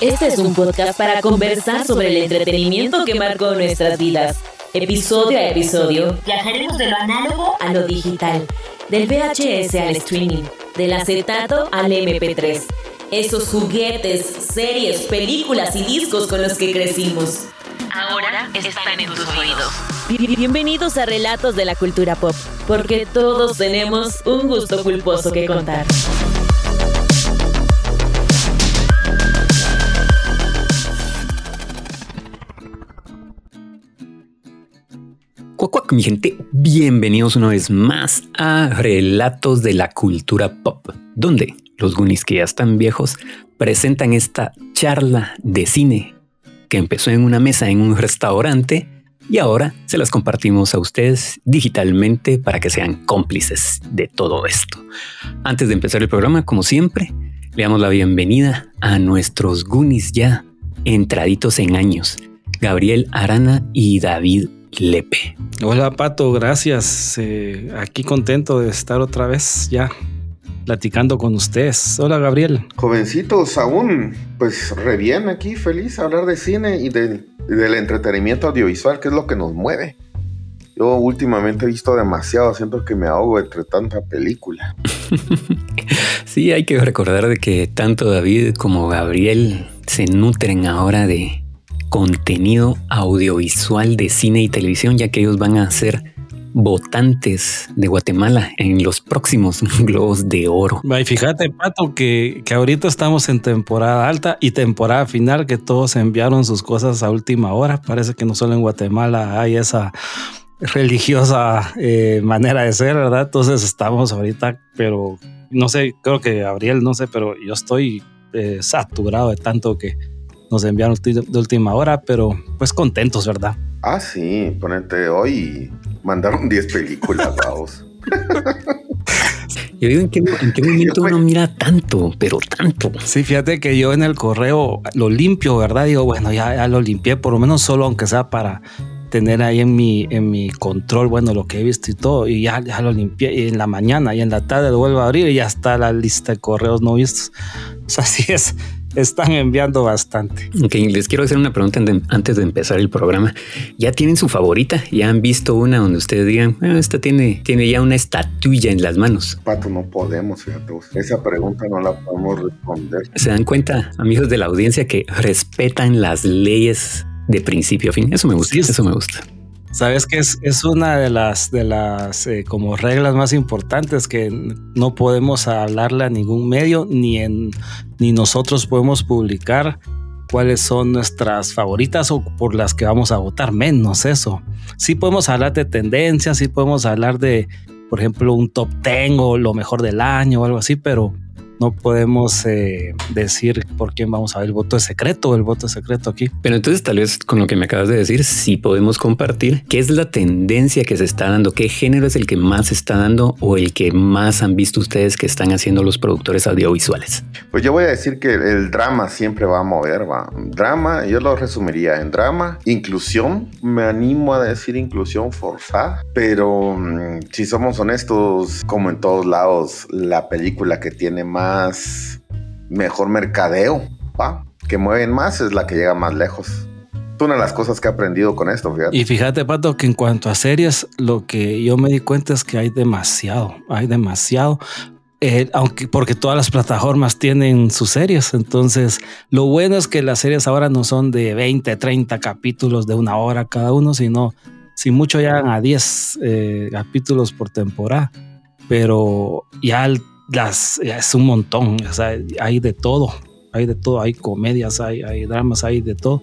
Este es un podcast para conversar sobre el entretenimiento que marcó nuestras vidas. Episodio a episodio, viajaremos de lo análogo a lo digital, del VHS al streaming, del acetato al MP3. Esos juguetes, series, películas y discos con los que crecimos. Ahora están en tus oídos. Bienvenidos a Relatos de la Cultura Pop, porque todos tenemos un gusto culposo que contar. Cuac, mi gente, bienvenidos una vez más a Relatos de la Cultura Pop, donde los Goonies que ya están viejos presentan esta charla de cine que empezó en una mesa en un restaurante y ahora se las compartimos a ustedes digitalmente para que sean cómplices de todo esto. Antes de empezar el programa, como siempre, le damos la bienvenida a nuestros Goonies ya entraditos en años, Gabriel Arana y David Lepe. Hola Pato, gracias. Eh, aquí contento de estar otra vez ya platicando con ustedes. Hola Gabriel. Jovencitos, aún pues re bien aquí, feliz hablar de cine y, del entretenimiento audiovisual, que es lo que nos mueve. Yo últimamente he visto demasiado, siento que me ahogo entre tanta película. sí, hay que recordar de que tanto David como Gabriel se nutren ahora de contenido audiovisual de cine y televisión, ya que ellos van a ser votantes de Guatemala en los próximos Globos de Oro. Y fíjate, Pato, que, que ahorita estamos en temporada alta y temporada final, que todos enviaron sus cosas a última hora. Parece que no solo en Guatemala hay esa religiosa eh, manera de ser, ¿verdad? Entonces estamos ahorita, pero no sé, creo que Gabriel, no sé, pero yo estoy eh, saturado de tanto que nos enviaron de última hora, pero pues contentos, ¿verdad? Ah, sí, ponete hoy mandaron 10 películas, vamos. Yo digo, ¿en qué, momento uno mira tanto, pero tanto? Sí, fíjate que yo en el correo lo limpio, ¿verdad? Digo, bueno, ya, ya lo limpié, por lo menos solo aunque sea para tener ahí en mi, en mi control, bueno, lo que he visto y todo, y ya, ya lo limpié y en la mañana y en la tarde lo vuelvo a abrir y ya está la lista de correos no vistos. O sea, así es están enviando bastante. Ok, les quiero hacer una pregunta antes de empezar el programa. ¿Ya tienen su favorita? ¿Ya han visto una donde ustedes digan, bueno, esta tiene, tiene ya una estatuilla en las manos? Pato, no podemos, fíjate. Esa pregunta no la podemos responder. ¿Se dan cuenta, amigos de la audiencia, que respetan las leyes de principio a fin? Eso me gusta, eso me gusta. Sabes que es, es, una de las de las eh, como reglas más importantes que no podemos hablarle a ningún medio ni en ni nosotros podemos publicar cuáles son nuestras favoritas o por las que vamos a votar menos eso. Sí podemos hablar de tendencias, sí podemos hablar de por ejemplo un top 10 o lo mejor del año o algo así, pero no podemos eh, decir por quién vamos a ver el voto secreto o el voto secreto aquí. Pero entonces tal vez con lo que me acabas de decir, sí podemos compartir qué es la tendencia que se está dando, qué género es el que más se está dando o el que más han visto ustedes que están haciendo los productores audiovisuales. Pues yo voy a decir que el drama siempre va a mover, va. Drama, yo lo resumiría en drama, inclusión, me animo a decir inclusión forzada, pero mm, si somos honestos, como en todos lados, la película que tiene más mejor mercadeo, que mueven más es la que llega más lejos. Es una de las cosas que he aprendido con esto, fíjate. Y fíjate, Pato, que en cuanto a series, lo que yo me di cuenta es que hay demasiado, hay demasiado. Eh, aunque porque todas las plataformas tienen sus series, entonces lo bueno es que las series ahora no son de 20, 30 capítulos de una hora cada uno, sino si mucho llegan a 10 eh, capítulos por temporada, pero ya el las, es un montón, o sea, hay de todo, hay de todo, hay comedias, hay, hay dramas, hay de todo.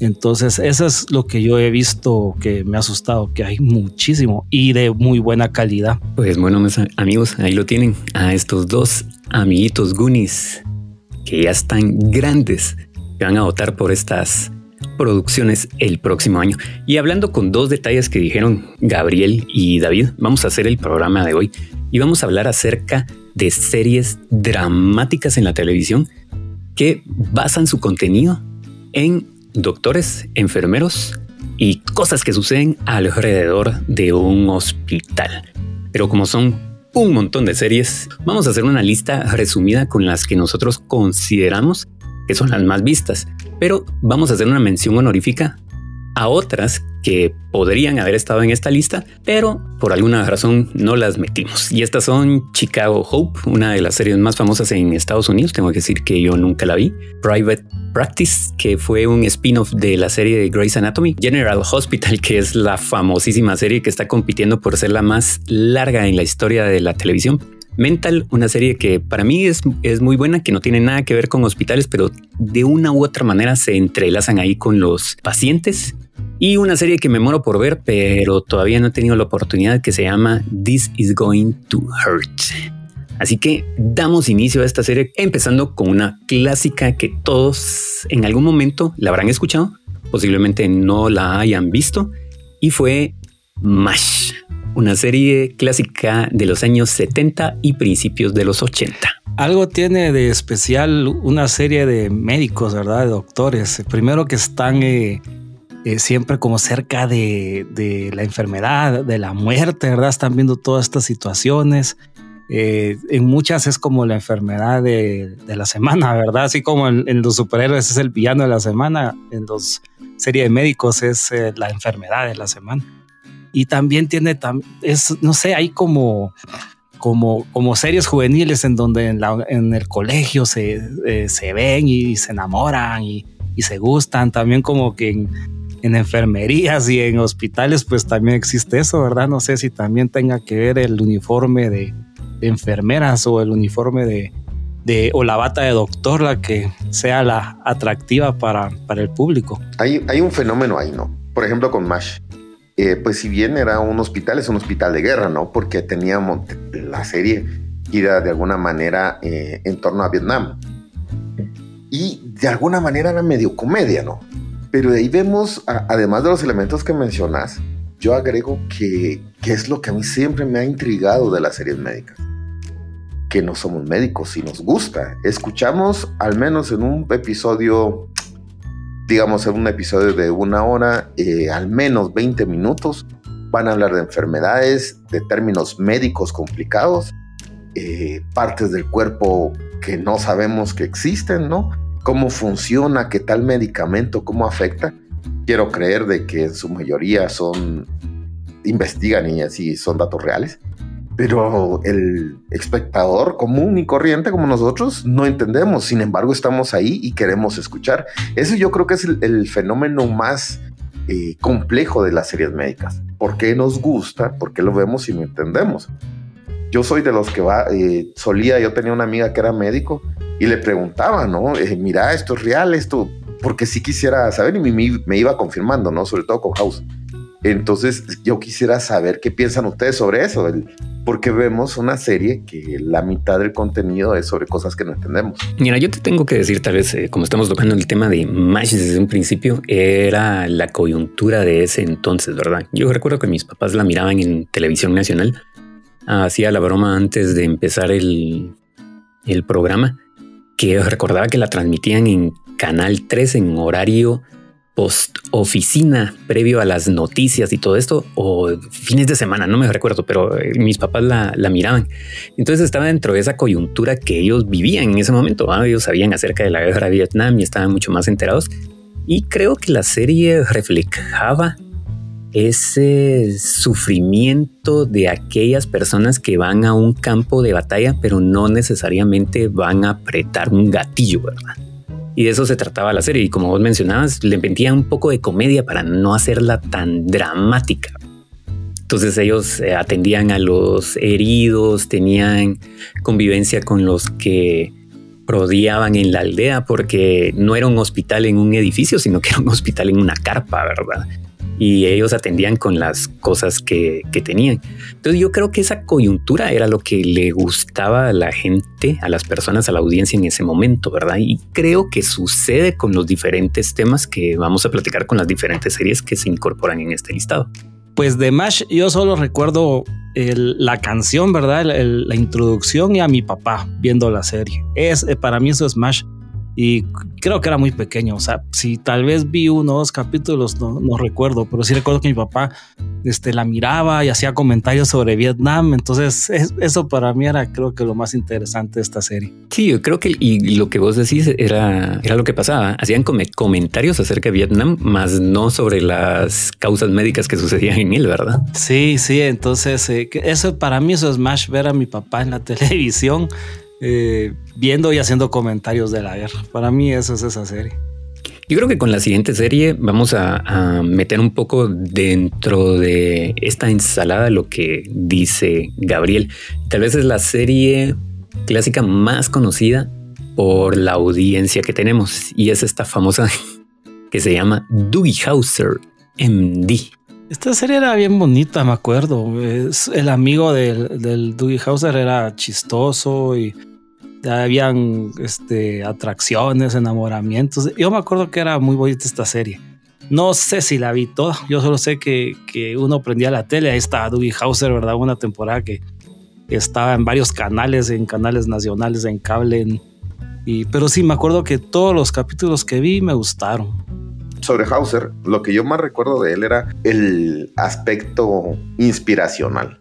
Entonces, eso es lo que yo he visto que me ha asustado, que hay muchísimo y de muy buena calidad. Pues bueno, amigos, ahí lo tienen, a estos dos amiguitos Goonies que ya están grandes, que van a votar por estas producciones el próximo año. Y hablando con dos detalles que dijeron Gabriel y David, vamos a hacer el programa de hoy y vamos a hablar acerca de series dramáticas en la televisión que basan su contenido en doctores, enfermeros y cosas que suceden alrededor de un hospital. Pero como son un montón de series, vamos a hacer una lista resumida con las que nosotros consideramos que son las más vistas. Pero vamos a hacer una mención honorífica a otras que podrían haber estado en esta lista, pero por alguna razón no las metimos. Y estas son Chicago Hope, una de las series más famosas en Estados Unidos. Tengo que decir que yo nunca la vi. Private Practice, que fue un spin-off de la serie de Grey's Anatomy. General Hospital, que es la famosísima serie que está compitiendo por ser la más larga en la historia de la televisión. Mental, una serie que para mí es, es muy buena, que no tiene nada que ver con hospitales, pero de una u otra manera se entrelazan ahí con los pacientes. Y una serie que me muero por ver, pero todavía no he tenido la oportunidad, que se llama This is Going to Hurt. Así que damos inicio a esta serie empezando con una clásica que todos en algún momento la habrán escuchado, posiblemente no la hayan visto, y fue MASH una serie clásica de los años 70 y principios de los 80. Algo tiene de especial una serie de médicos, ¿verdad? De doctores. Primero que están eh, eh, siempre como cerca de, la enfermedad, de la muerte, ¿verdad? Están viendo todas estas situaciones. Eh, en muchas es como la enfermedad de, la semana, ¿verdad? Así como en, los superhéroes es el villano de la semana, en los series de médicos es la enfermedad de la semana y también tiene, es, no sé, hay como, como, como series juveniles en donde en, el colegio se, eh, se, ven y se enamoran y, se gustan, también como que en, en, enfermerías y en hospitales pues también existe eso, ¿verdad? No sé si también tenga que ver el uniforme de, enfermeras o el uniforme de, de, o la bata de doctor la que sea la atractiva para, para el público. Hay, hay un fenómeno ahí, ¿no? Por ejemplo, con MASH. Eh, pues si bien era un hospital, es un hospital de guerra, ¿no? Porque teníamos la serie gira de alguna manera eh, en torno a Vietnam. Y de alguna manera era medio comedia, ¿no? Pero de ahí vemos, además de los elementos que mencionas, yo agrego que, que es lo que a mí siempre me ha intrigado de las series médicas. Que no somos médicos y nos gusta. Escuchamos al menos en un episodio digamos, en un episodio de una hora, eh, al menos 20 minutos, van a hablar de enfermedades, de términos médicos complicados, eh, partes del cuerpo que no sabemos que existen, ¿no? Cómo funciona, qué tal medicamento, cómo afecta. Quiero creer de que en su mayoría son, investigan y así son datos reales pero el espectador común y corriente como nosotros no entendemos. Sin embargo, estamos ahí y queremos escuchar. Eso yo creo que es el, fenómeno más eh, complejo de las series médicas. ¿Por qué nos gusta? ¿Por qué lo vemos y no entendemos? Yo soy de los que va, eh, solía, yo tenía una amiga que era médico y le preguntaba, ¿no? Eh, mira, esto es real, esto, porque sí quisiera saber y me, me iba confirmando, ¿no? Sobre todo con House. Entonces, yo quisiera saber qué piensan ustedes sobre eso, porque vemos una serie que la mitad del contenido es sobre cosas que no entendemos. Mira, yo te tengo que decir, tal vez, eh, como estamos tocando el tema de MASH desde un principio, era la coyuntura de ese entonces, ¿verdad? Yo recuerdo que mis papás la miraban en televisión nacional, hacía la broma antes de empezar el, el programa, que recordaba que la transmitían en Canal 3 en horario oficina previo a las noticias y todo esto, o fines de semana, no me recuerdo, pero eh, mis papás la, miraban. Entonces estaba dentro de esa coyuntura que ellos vivían en ese momento. Ellos sabían acerca de la guerra de Vietnam y estaban mucho más enterados. Y creo que la serie reflejaba ese sufrimiento de aquellas personas que van a un campo de batalla, pero no necesariamente van a apretar un gatillo, ¿verdad? Y de eso se trataba la serie. Y como vos mencionabas, le metía un poco de comedia para no hacerla tan dramática. Entonces ellos eh, atendían a los heridos, tenían convivencia con los que rodeaban en la aldea, porque no era un hospital en un edificio, sino que era un hospital en una carpa, ¿verdad? Y ellos atendían con las cosas que, tenían. Entonces yo creo que esa coyuntura era lo que le gustaba a la gente, a las personas, a la audiencia en ese momento, ¿verdad? Y creo que sucede con los diferentes temas que vamos a platicar con las diferentes series que se incorporan en este listado. Pues de Mash yo solo recuerdo la canción, ¿verdad? la introducción y a mi papá viendo la serie. Es, eh, para mí eso es Mash y creo que era muy pequeño. O sea, si tal vez vi uno o dos capítulos, no, no, recuerdo, pero sí recuerdo que mi papá este, la miraba y hacía comentarios sobre Vietnam. Entonces, eso para mí era, creo que lo más interesante de esta serie. Sí, yo creo que y lo que vos decís era, era lo que pasaba. Hacían comentarios acerca de Vietnam, más no sobre las causas médicas que sucedían en él, ¿verdad? Sí, sí. Entonces, eh, eso para mí, eso es más ver a mi papá en la televisión eh, viendo y haciendo comentarios de la guerra. Para mí eso es esa serie. Yo creo que con la siguiente serie vamos a, meter un poco dentro de esta ensalada lo que dice Gabriel. Tal vez es la serie clásica más conocida por la audiencia que tenemos y es esta famosa que se llama Doogie Hauser MD. Esta serie era bien bonita, me acuerdo. Es, el amigo del, del Doogie Hauser era chistoso y habían este, atracciones, enamoramientos. Yo me acuerdo que era muy bonita esta serie. No sé si la vi toda, yo solo sé que, que uno prendía la tele, ahí estaba Doogie Hauser, ¿verdad? Una temporada que estaba en varios canales, en canales nacionales, en cable. y, pero sí, me acuerdo que todos los capítulos que vi me gustaron. Sobre Hauser, lo que yo más recuerdo de él era el aspecto inspiracional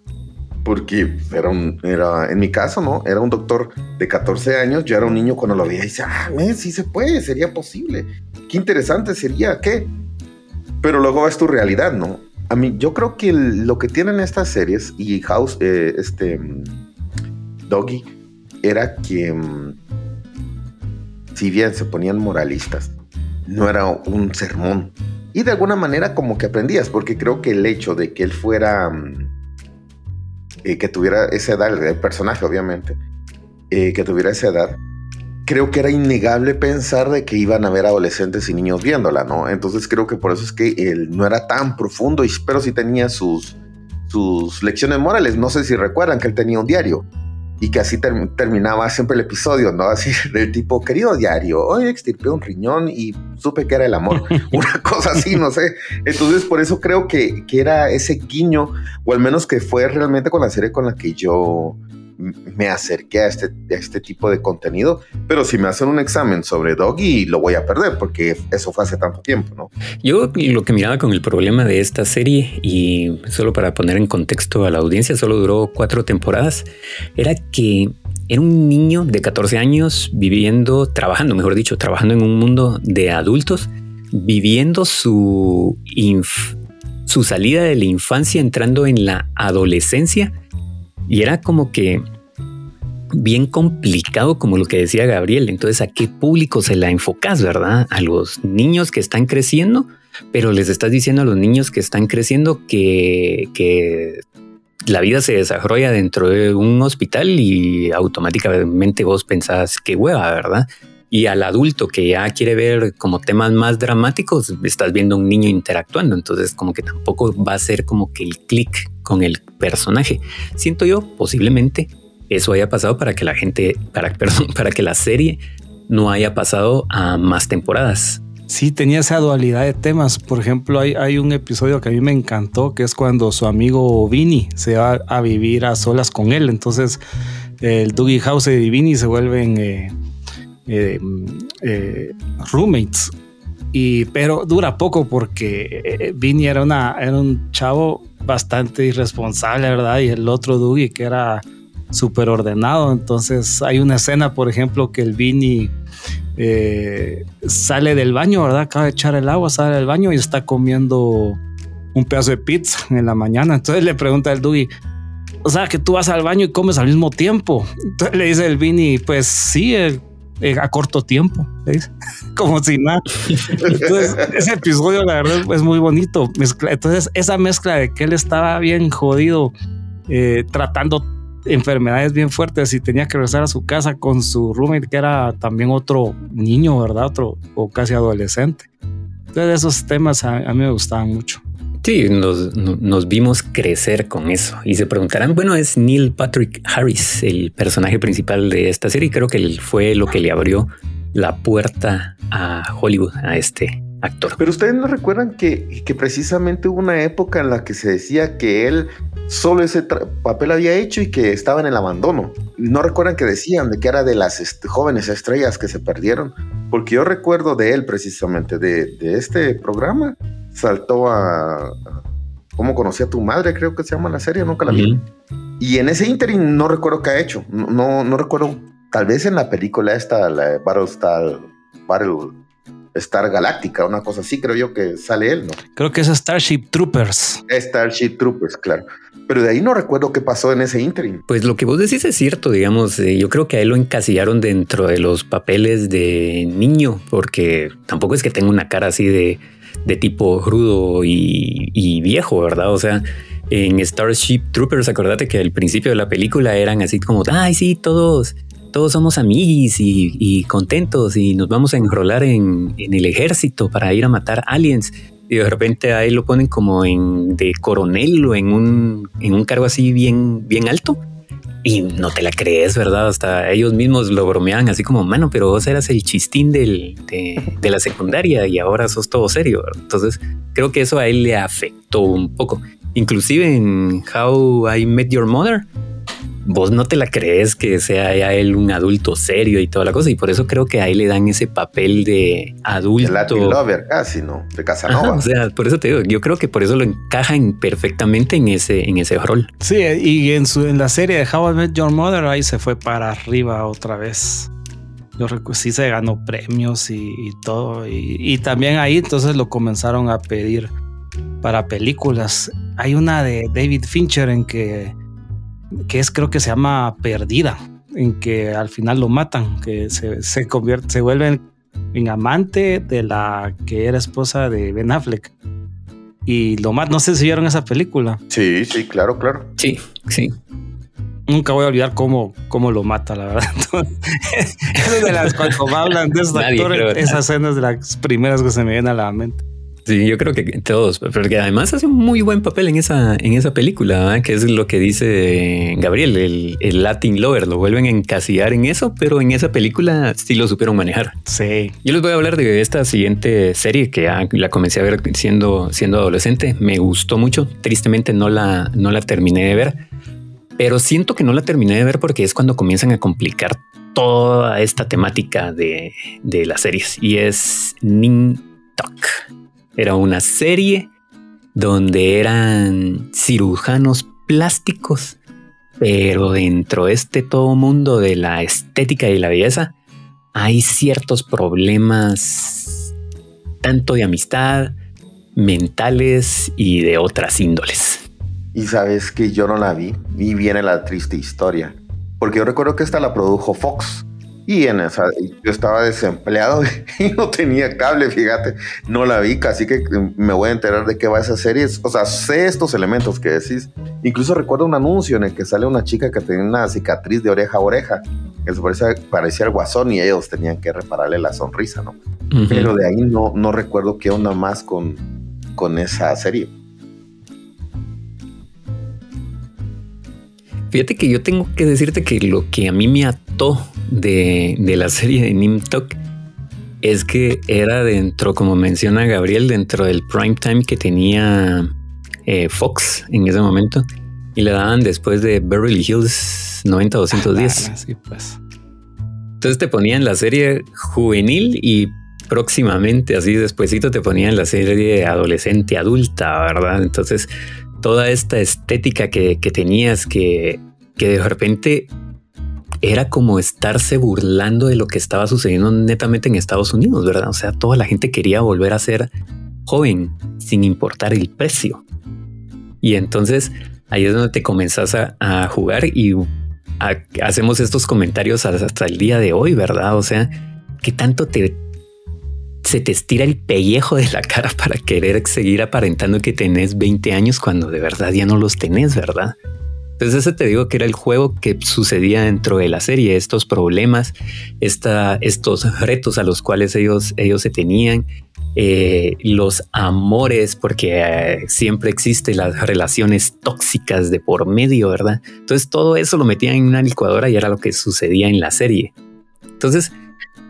porque era, un, era, en mi caso, ¿no? Era un doctor de 14 años, yo era un niño cuando lo veía y decía, ah, güey, sí se puede, sería posible. Qué interesante sería, ¿qué? Pero luego es tu realidad, ¿no? A mí, yo creo que lo que tienen estas series y House, eh, este, Doggy, era que mm, si bien se ponían moralistas, no era un sermón. Y de alguna manera como que aprendías, porque creo que el hecho de que él fuera mm, eh, que tuviera esa edad, el personaje obviamente, eh, que tuviera esa edad, creo que era innegable pensar de que iban a haber adolescentes y niños viéndola, ¿no? Entonces creo que por eso es que él no era tan profundo, pero sí tenía sus, sus lecciones morales. No sé si recuerdan que él tenía un diario y que así terminaba siempre el episodio, ¿no? Así del tipo, querido diario, hoy extirpé un riñón y supe que era el amor, una cosa así, no sé. Entonces, por eso creo que, que era ese guiño, o al menos que fue realmente con la serie con la que yo me acerqué a este, este tipo de contenido, pero si me hacen un examen sobre Doggy, lo voy a perder porque eso fue hace tanto tiempo, ¿no? Yo lo que miraba con el problema de esta serie, y solo para poner en contexto a la audiencia, solo duró cuatro temporadas, era que era un niño de 14 años viviendo, trabajando, mejor dicho, trabajando en un mundo de adultos, viviendo su, su salida de la infancia, entrando en la adolescencia y era como que bien complicado, como lo que decía Gabriel. Entonces, ¿a qué público se la enfocas, verdad? A los niños que están creciendo, pero les estás diciendo a los niños que están creciendo que, que la vida se desarrolla dentro de un hospital y automáticamente vos pensás qué hueva, ¿verdad? Y al adulto que ya quiere ver como temas más dramáticos, estás viendo un niño interactuando, entonces como que tampoco va a ser como que el clic con el personaje. Siento yo, posiblemente eso haya pasado para que la gente, para, perdón, para que la serie no haya pasado a más temporadas. Sí, tenía esa dualidad de temas. Por ejemplo, hay, hay un episodio que a mí me encantó, que es cuando su amigo Vinny se va a vivir a solas con él. Entonces, el Dougie House y Vinny se vuelven eh, eh, eh, roommates. Y, pero dura poco porque eh, Vinny era, un chavo bastante irresponsable, ¿verdad? Y el otro Dougie que era súper ordenado. Entonces hay una escena, por ejemplo, que el Vinny sale del baño, ¿verdad? Acaba de echar el agua, sale del baño y está comiendo un pedazo de pizza en la mañana. Entonces le pregunta al Dougie, o sea, que tú vas al baño y comes al mismo tiempo. Entonces le dice el Vinny, pues sí, eh, a corto tiempo, como si nada. Entonces, ese episodio, la verdad, es muy bonito. Entonces, esa mezcla de que él estaba bien jodido, eh, tratando enfermedades bien fuertes y tenía que regresar a su casa con su roommate, que era también otro niño, ¿verdad? Otro o casi adolescente. Entonces, esos temas a mí me gustaban mucho. Sí, nos, vimos crecer con eso y se preguntarán, bueno, es Neil Patrick Harris, el personaje principal de esta serie. Creo que fue lo que le abrió la puerta a Hollywood, a este actor. Pero ustedes no recuerdan que, que precisamente hubo una época en la que se decía que él solo ese papel había hecho y que estaba en el abandono. No recuerdan que decían de que era de las jóvenes estrellas que se perdieron, porque yo recuerdo de él precisamente, de, de este programa, saltó a, ¿Cómo conocí a tu madre? Creo que se llama la serie, nunca la vi. Y en ese interim no recuerdo qué ha hecho, no, no, recuerdo, tal vez en la película esta, la Battlestar, Battle Star Galáctica, una cosa así, creo yo que sale él, ¿no? Creo que es Starship Troopers. Starship Troopers, claro. Pero de ahí no recuerdo qué pasó en ese interim. Pues lo que vos decís es cierto, digamos, eh, yo creo que a él lo encasillaron dentro de los papeles de niño, porque tampoco es que tenga una cara así de, de tipo rudo y, y viejo, ¿verdad? O sea, en Starship Troopers, acordate que al principio de la película eran así como, ay, sí, todos todos somos amigos y, contentos y nos vamos a enrolar en, el ejército para ir a matar aliens. Y de repente ahí lo ponen como en de coronel o en un, en un cargo así bien, bien alto. Y no te la crees, ¿verdad? Hasta ellos mismos lo bromean así como, mano, pero vos eras el chistín de, de, la secundaria y ahora sos todo serio. Entonces creo que eso a él le afectó un poco. Inclusive en How I Met Your Mother, vos no te la crees que sea ya él un adulto serio y toda la cosa. Y por eso creo que ahí le dan ese papel de adulto. De Latin Lover, casi, ¿no? De Casanova. o sea, por eso te digo, yo creo que por eso lo encajan perfectamente en ese, en ese rol. Sí, y en, su, en la serie de How I Met Your Mother, ahí se fue para arriba otra vez. Yo recuerdo, sí se ganó premios y, todo. Y, y también ahí entonces lo comenzaron a pedir para películas. Hay una de David Fincher en que que es creo que se llama Perdida, en que al final lo matan, que se, se convierte, se vuelve en amante de la que era esposa de Ben Affleck. Y lo matan, no sé si vieron esa película. Sí, sí, claro, claro. Sí, sí. Nunca voy a olvidar cómo, cómo lo mata, la verdad. es de las cuando hablan de esos actores, esas escenas de las primeras que se me vienen a la mente. Sí, yo creo que todos, porque además hace un muy buen papel en esa, en esa película, que es lo que dice Gabriel, el, el, Latin Lover, lo vuelven a encasillar en eso, pero en esa película sí lo supieron manejar. Sí. Yo les voy a hablar de esta siguiente serie que ya la comencé a ver siendo, siendo adolescente, me gustó mucho, tristemente no la, no la terminé de ver, pero siento que no la terminé de ver porque es cuando comienzan a complicar toda esta temática de, de las series y es Ning Talk. Era una serie donde eran cirujanos plásticos, pero dentro de este todo mundo de la estética y la belleza hay ciertos problemas tanto de amistad, mentales y de otras índoles. Y sabes que yo no la vi, y viene la triste historia, porque yo recuerdo que esta la produjo Fox y en esa, yo estaba desempleado y no tenía cable, fíjate, no la vi, así que me voy a enterar de qué va esa serie. O sea, sé estos elementos que decís. Incluso recuerdo un anuncio en el que sale una chica que tenía una cicatriz de oreja a oreja, que se parecía, parecía el guasón y ellos tenían que repararle la sonrisa, ¿no? Pero de ahí no, no recuerdo qué onda más con, con esa serie. Fíjate que yo tengo que decirte que lo que a mí me ató de, la serie de Nimtok es que era dentro, como menciona Gabriel, dentro del prime time que tenía eh, Fox en ese momento y le daban después de Beverly Hills 90-210. Ah, pues. Entonces te ponían la serie juvenil y próximamente, así despuesito te ponían la serie adolescente adulta, ¿verdad? Entonces toda esta estética que, tenías que, que de repente era como estarse burlando de lo que estaba sucediendo netamente en Estados Unidos, ¿verdad? O sea, toda la gente quería volver a ser joven sin importar el precio. Y entonces ahí es donde te comenzás a, jugar y hacemos estos comentarios hasta el día de hoy, ¿verdad? O sea, ¿qué tanto te, se te estira el pellejo de la cara para querer seguir aparentando que tenés 20 años cuando de verdad ya no los tenés, ¿verdad? Entonces ese te digo que era el juego que sucedía dentro de la serie, estos problemas, estos retos a los cuales ellos, ellos se tenían, eh, los amores, porque eh, siempre existen las relaciones tóxicas de por medio, ¿verdad? Entonces todo eso lo metían en una licuadora y era lo que sucedía en la serie. Entonces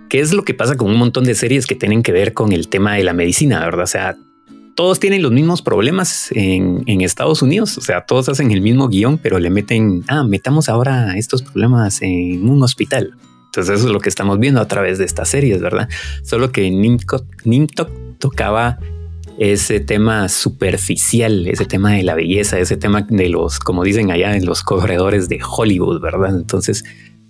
¿Qué es lo que pasa con un montón de series que tienen que ver con el tema de la medicina, verdad? O sea, todos tienen los mismos problemas en, Estados Unidos. O sea, todos hacen el mismo guion, pero le meten, ah, metamos ahora estos problemas en un hospital. Entonces eso es lo que estamos viendo a través de estas series, ¿verdad? Solo que Nimtok tocaba ese tema superficial, ese tema de la belleza, ese tema de los, como dicen allá, en los corredores de Hollywood, ¿verdad? Entonces,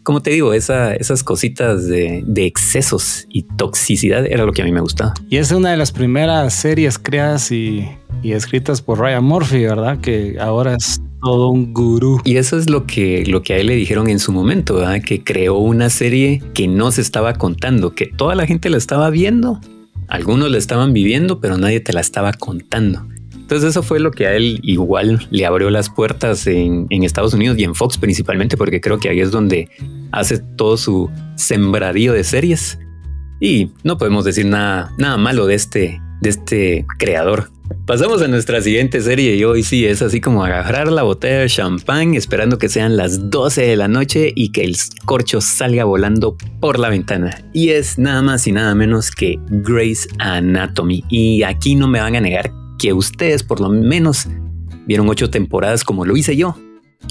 como te digo, esas cositas de, excesos y toxicidad era lo que a mí me gustaba. Y es una de las primeras series creadas y, escritas por Ryan Murphy, ¿verdad? Que ahora es todo un gurú. Y eso es lo que, lo que a él le dijeron en su momento, ¿verdad? que creó una serie que no se estaba contando, que toda la gente la estaba viendo, algunos la estaban viviendo, pero nadie te la estaba contando. Entonces eso fue lo que a él igual le abrió las puertas en, Estados Unidos y en Fox principalmente, porque creo que ahí es donde hace todo su sembradío de series. Y no podemos decir nada, nada malo de este, de este creador. Pasamos a nuestra siguiente serie y hoy sí es así como agarrar la botella de champán esperando que sean las 12 de la noche y que el corcho salga volando por la ventana. Y es nada más y nada menos que Grey's Anatomy. Y aquí no me van a negar que ustedes por lo menos vieron ocho temporadas como lo hice yo,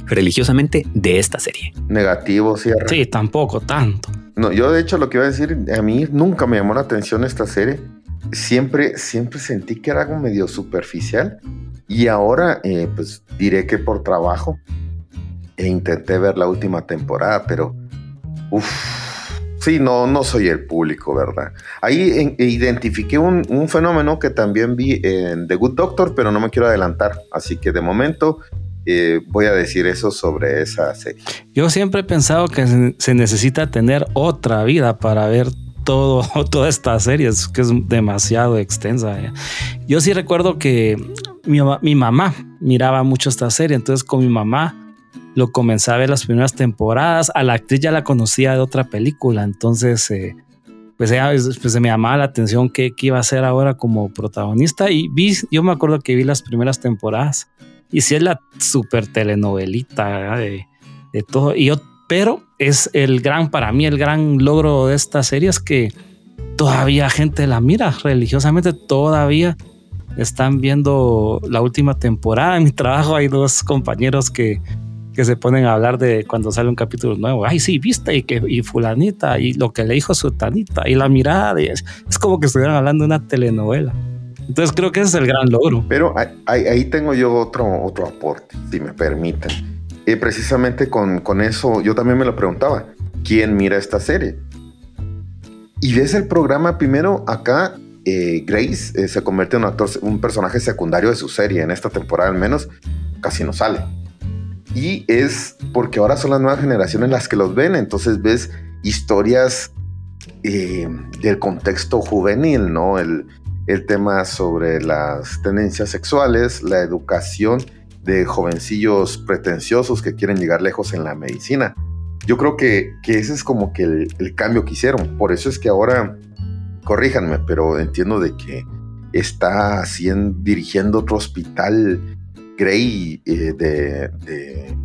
religiosamente, de esta serie. Negativo, cierre. Sí, tampoco tanto. No, yo de hecho lo que iba a decir, a mí nunca me llamó la atención esta serie siempre, siempre sentí que era algo medio superficial. Y ahora, eh, pues diré que por trabajo e intenté ver la última temporada, pero uff, sí, no, no soy el público, ¿verdad? Ahí identifiqué un, fenómeno que también vi en The Good Doctor, pero no me quiero adelantar. Así que de momento eh, voy a decir eso sobre esa serie. Yo siempre he pensado que se necesita tener otra vida para ver todo, toda esta serie, que es demasiado extensa. ¿eh? Yo sí recuerdo que mi, mi, mamá miraba mucho esta serie, entonces con mi mamá lo comencé a ver las primeras temporadas, a la actriz ya la conocía de otra película, entonces eh, pues, pues se me llamaba la atención qué, iba a hacer ahora como protagonista y vi, yo me acuerdo que vi las primeras temporadas y sí es la super telenovelita de, todo pero es el gran, para mí, el gran logro de esta serie es que todavía gente la mira religiosamente, todavía están viendo la última temporada. En mi trabajo hay dos compañeros que, que se ponen a hablar de cuando sale un capítulo nuevo. Ay, sí, viste, y que y fulanita, y lo que le dijo su tanita, y la mirada, es, como que estuvieran hablando de una telenovela. Entonces creo que ese es el gran logro. Pero ahí, ahí tengo yo otro, otro aporte, si me permiten y precisamente con, con, eso yo también me lo preguntaba, ¿quién mira esta serie? Y ves el programa primero acá, eh, Grace eh, se convierte en un, actor, un personaje secundario de su serie, en esta temporada al menos, casi no sale. Y es porque ahora son las nuevas generaciones las que los ven, entonces ves historias eh, del contexto juvenil, ¿no? El, el tema sobre las tendencias sexuales, la educación de jovencillos pretenciosos que quieren llegar lejos en la medicina. Yo creo que, ese es como que el, cambio que hicieron. Por eso es que ahora, corríjanme, pero entiendo de que está haciendo, dirigiendo otro hospital Grey eh, de,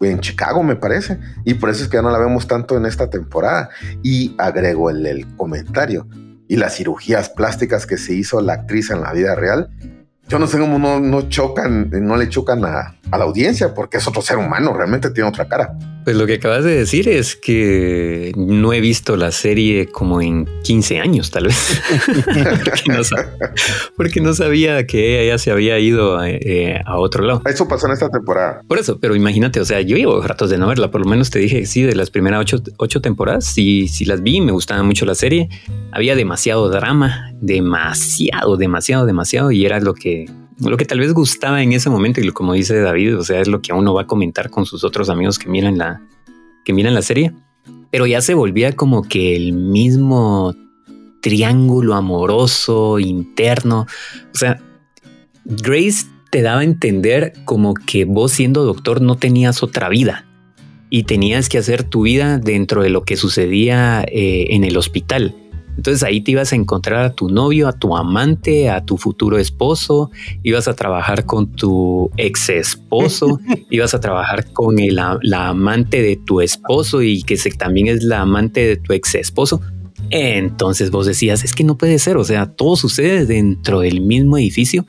en Chicago, me parece. Y por eso es que ya no la vemos tanto en esta temporada. Y agrego el, el comentario. Y las cirugías plásticas que se hizo la actriz en la vida real yo no sé cómo no, chocan, no le chocan a, la audiencia, porque es otro ser humano, realmente tiene otra cara. Pues lo que acabas de decir es que no he visto la serie como en 15 años, tal vez. porque, no sabía, que ella se había ido eh, a, otro lado. Eso pasó en esta temporada. Por eso, pero imagínate, o sea, yo llevo ratos de no verla, por lo menos te dije, sí, de las primeras ocho, ocho temporadas, sí, sí las vi, me gustaba mucho la serie. Había demasiado drama, demasiado, demasiado, demasiado, y era lo que lo que tal vez gustaba en ese momento y como dice David, o sea, es lo que uno va a comentar con sus otros amigos que miran la, que miran la serie, pero ya se volvía como que el mismo triángulo amoroso interno. O sea, Grace te daba a entender como que vos siendo doctor no tenías otra vida y tenías que hacer tu vida dentro de lo que sucedía eh, en el hospital. Entonces ahí te ibas a encontrar a tu novio, a tu amante, a tu futuro esposo, ibas a trabajar con tu ex esposo, ibas a trabajar con la amante de tu esposo y que también es la amante de tu ex esposo. Entonces vos decías, es que no puede ser, o sea, todo sucede dentro del mismo edificio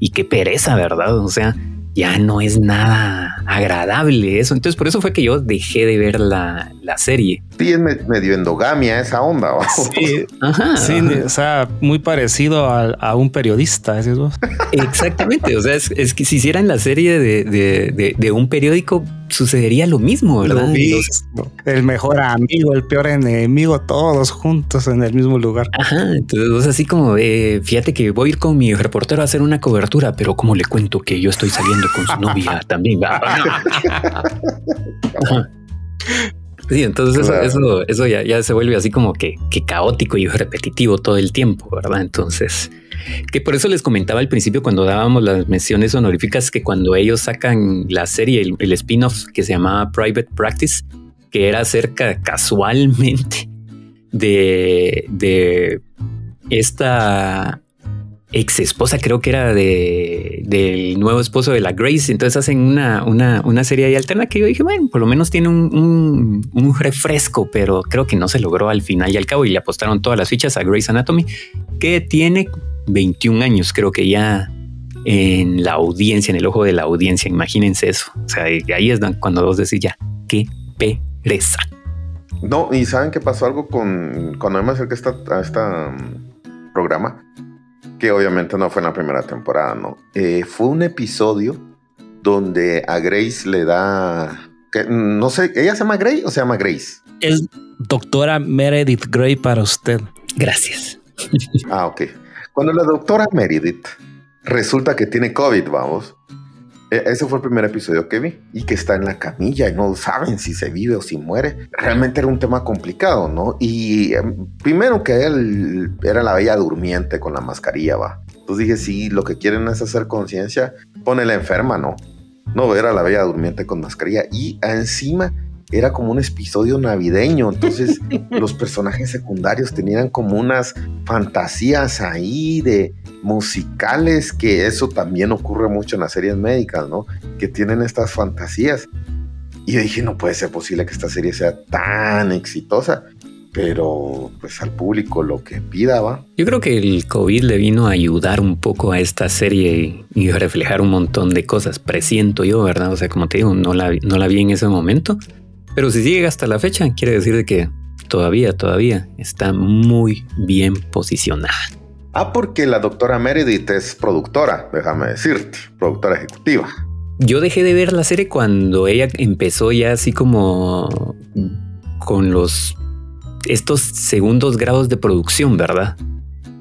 y qué pereza, ¿verdad? O sea, ya no es nada agradable eso. Entonces, por eso fue que yo dejé de ver la, serie. Sí, es medio endogamia esa onda. Sí, sí, o sea, muy parecido a, un periodista. Exactamente. O sea, es, que si hicieran la serie de, un periódico, sucedería lo mismo, ¿verdad? el mejor amigo, el peor enemigo, todos juntos en el mismo lugar. Ajá. Entonces, así como, eh, fíjate que voy a ir con mi reportero a hacer una cobertura, pero como le cuento que yo estoy saliendo con su novia también. Sí, entonces eso, eso, ya, ya, se vuelve así como que, caótico y repetitivo todo el tiempo, ¿verdad? Entonces, que por eso les comentaba al principio cuando dábamos las menciones honoríficas que cuando ellos sacan la serie, el, spin-off que se llamaba Private Practice, que era acerca casualmente de, de esta ex esposa, creo que era de, del nuevo esposo de la Grace. Entonces hacen una, una, una serie ahí alterna que yo dije, bueno, por lo menos tiene un, un, refresco, pero creo que no se logró al final y al cabo. Y le apostaron todas las fichas a Grace Anatomy, que tiene 21 años, creo que ya en la audiencia, en el ojo de la audiencia. Imagínense eso. O sea, ahí es cuando vos decís ya, qué pereza. No, y saben que pasó algo con cuando me acerqué a esta, a esta um, programa que obviamente no fue en la primera temporada, ¿no? Eh, fue un episodio donde a Grace le da, que, no sé, ¿ella se llama Grace o se llama Grace? Es doctora Meredith Gray para usted. Gracias. ah, ok. Cuando la doctora Meredith resulta que tiene COVID, vamos, ese fue el primer episodio que vi y que está en la camilla y no saben si se vive o si muere. Realmente era un tema complicado, ¿no? Y em, primero que él era la bella durmiente con la mascarilla, va. Entonces dije, sí, lo que quieren es hacer conciencia, la enferma, ¿no? No, era la bella durmiente con mascarilla y encima era como un episodio navideño, entonces los personajes secundarios tenían como unas fantasías ahí de musicales, que eso también ocurre mucho en las series médicas, ¿no? Que tienen estas fantasías. Y yo dije, no puede ser posible que esta serie sea tan exitosa, pero pues al público lo que pida va. Yo creo que el COVID le vino a ayudar un poco a esta serie y reflejar un montón de cosas, presiento yo, ¿verdad? O sea, como te digo, no la, no la vi en ese momento, pero si sigue hasta la fecha, quiere decir que todavía, todavía está muy bien posicionada. Ah, porque la doctora Meredith es productora, déjame decirte, productora ejecutiva. Yo dejé de ver la serie cuando ella empezó ya así como con los estos segundos grados de producción, ¿verdad?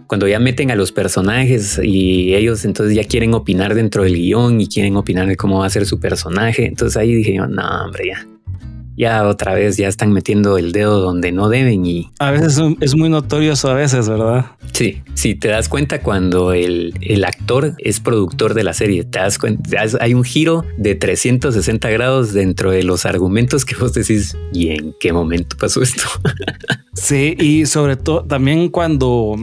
Cuando ya meten a los personajes y ellos entonces ya quieren opinar dentro del guion y quieren opinar de cómo va a ser su personaje. Entonces ahí dije yo, no, hombre, ya ya otra vez ya están metiendo el dedo donde no deben y a veces es muy notorio eso a veces, ¿verdad? Sí, sí, te das cuenta cuando el, el actor es productor de la serie, te das cuenta, hay un giro de 360 grados dentro de los argumentos que vos decís, ¿y en qué momento pasó esto? sí, y sobre todo también cuando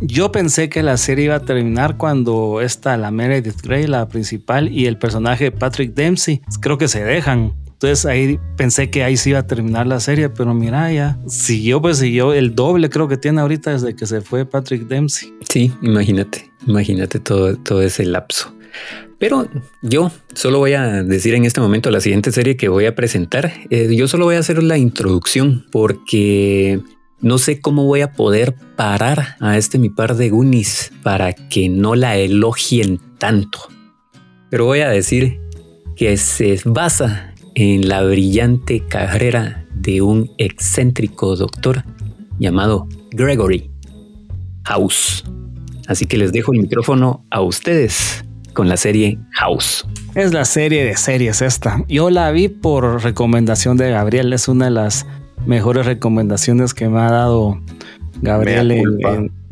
yo pensé que la serie iba a terminar cuando está la Meredith Grey, la principal, y el personaje Patrick Dempsey, creo que se dejan. Entonces ahí pensé que ahí sí iba a terminar la serie, pero mira, ya siguió, pues siguió el doble, creo que tiene ahorita desde que se fue Patrick Dempsey. Sí, imagínate, imagínate todo, todo ese lapso. Pero yo solo voy a decir en este momento la siguiente serie que voy a presentar. Eh, yo solo voy a hacer la introducción porque no sé cómo voy a poder parar a este mi par de Goonies para que no la elogien tanto. Pero voy a decir que se basa en la brillante carrera de un excéntrico doctor llamado Gregory House. Así que les dejo el micrófono a ustedes con la serie House. Es la serie de series esta. Yo la vi por recomendación de Gabriel. Es una de las mejores recomendaciones que me ha dado Gabriel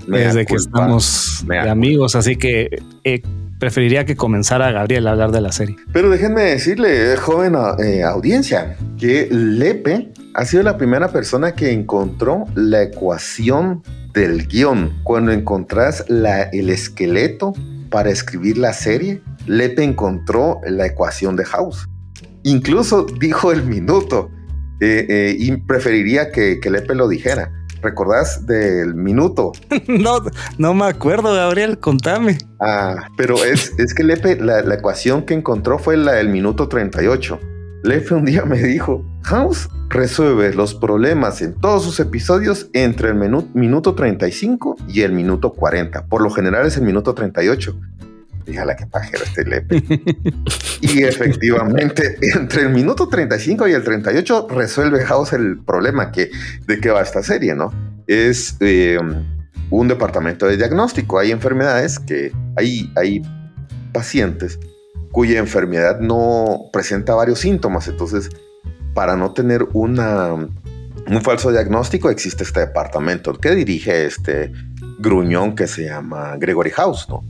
desde que estamos de amigos. Así que eh, preferiría que comenzara Gabriel a hablar de la serie. Pero déjenme decirle, joven eh, audiencia, que Lepe ha sido la primera persona que encontró la ecuación del guion. Cuando encontrás el esqueleto para escribir la serie, Lepe encontró la ecuación de House. Incluso dijo el minuto eh, eh, y preferiría que Lepe lo dijera. ¿Recordás del minuto? no, no me acuerdo, Gabriel, contame. Ah, pero es, es que Lepe, la, la ecuación que encontró fue la del minuto 38. Lefe un día me dijo, House resuelve los problemas en todos sus episodios entre el minuto 35 y el minuto 40. Por lo general es el minuto 38. Díjala que pajero este Lepe. y efectivamente, entre el minuto 35 y el 38 resuelve House el problema que, de qué va esta serie, ¿no? Es eh, un departamento de diagnóstico. Hay enfermedades que hay, hay pacientes cuya enfermedad no presenta varios síntomas. Entonces, para no tener una, un falso diagnóstico, existe este departamento que dirige este gruñón que se llama Gregory House, ¿no?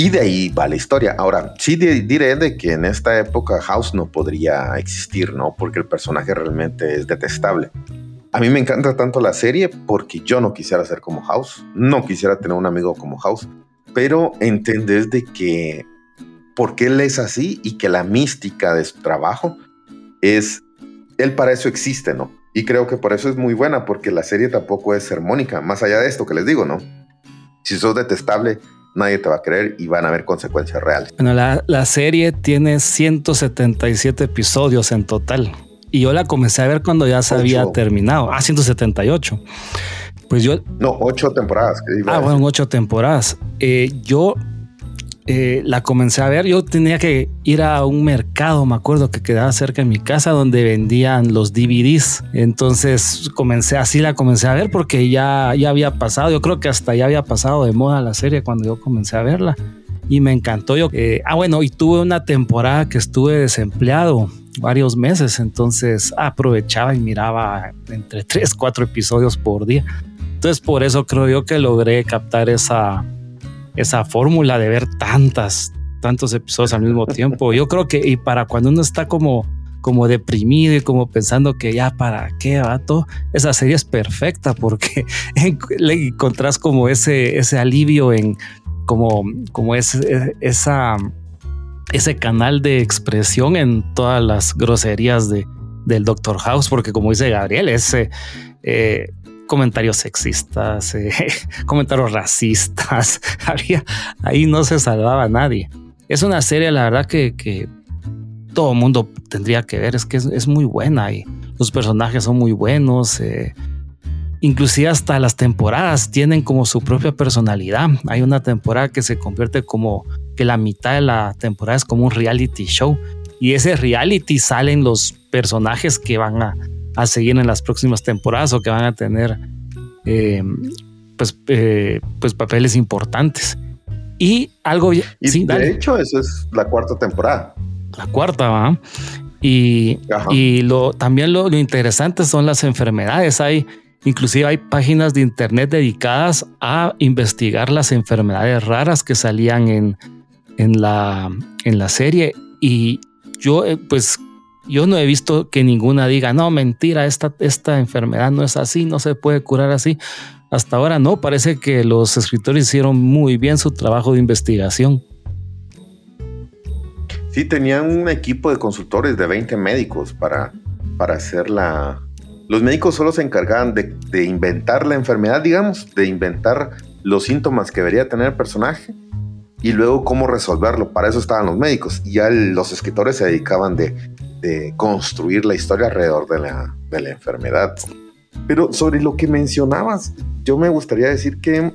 Y de ahí va la historia. Ahora, sí diré de que en esta época House no podría existir, ¿no? Porque el personaje realmente es detestable. A mí me encanta tanto la serie porque yo no quisiera ser como House, no quisiera tener un amigo como House, pero entendés de que porque él es así y que la mística de su trabajo es, él para eso existe, ¿no? Y creo que por eso es muy buena, porque la serie tampoco es sermónica, más allá de esto que les digo, ¿no? Si sos detestable, nadie te va a creer y van a haber consecuencias reales. Bueno, la, la serie tiene 177 episodios en total. Y yo la comencé a ver cuando ya se había terminado. Ah, 178. Pues yo... No, ocho temporadas. Ah, bueno, ocho temporadas. Eh, yo eh, la comencé a ver. Yo tenía que ir a un mercado, me acuerdo que quedaba cerca de mi casa donde vendían los DVDs. Entonces comencé así, la comencé a ver porque ya, ya había pasado. Yo creo que hasta ya había pasado de moda la serie cuando yo comencé a verla y me encantó. Yo, eh, ah, bueno, y tuve una temporada que estuve desempleado varios meses, entonces aprovechaba y miraba entre tres, cuatro episodios por día. Entonces por eso creo yo que logré captar esa, esa fórmula de ver tantas, tantos episodios al mismo tiempo. Yo creo que y para cuando uno está como como deprimido y como pensando que ya para qué vato, esa serie es perfecta porque le encontrás como ese, ese alivio en como, como ese, ese canal de expresión en todas las groserías de, del Doctor House, porque como dice Gabriel, ese eh, comentarios sexistas, eh, comentarios racistas. Había, ahí no se salvaba nadie. Es una serie, la verdad, que, que todo mundo tendría que ver. Es que es, muy buena y los personajes son muy buenos. Eh, inclusive hasta las temporadas tienen como su propia personalidad. Hay una temporada que se convierte como que la mitad de la temporada es como un reality show. Y ese reality salen los personajes que van a a seguir en las próximas temporadas o que van a tener eh, pues, eh, pues papeles importantes. Y algo... Y sí, de hecho, eso es la cuarta temporada. La cuarta, ¿va? Y, y lo, también lo, interesante son las enfermedades. Hay, inclusive hay páginas de internet dedicadas a investigar las enfermedades raras que salían en, en, la, en la serie. Y yo, eh, pues yo no he visto que ninguna diga, no, mentira, esta, esta enfermedad no es así, no se puede curar así. Hasta ahora no, parece que los escritores hicieron muy bien su trabajo de investigación. Sí, tenían un equipo de consultores de 20 médicos para, para hacer la... Los médicos solo se encargaban de, de inventar la enfermedad, digamos, de inventar los síntomas que debería tener el personaje y luego cómo resolverlo. Para eso estaban los médicos. Y ya los escritores se dedicaban de de construir la historia alrededor de la, de la enfermedad. Pero sobre lo que mencionabas, yo me gustaría decir que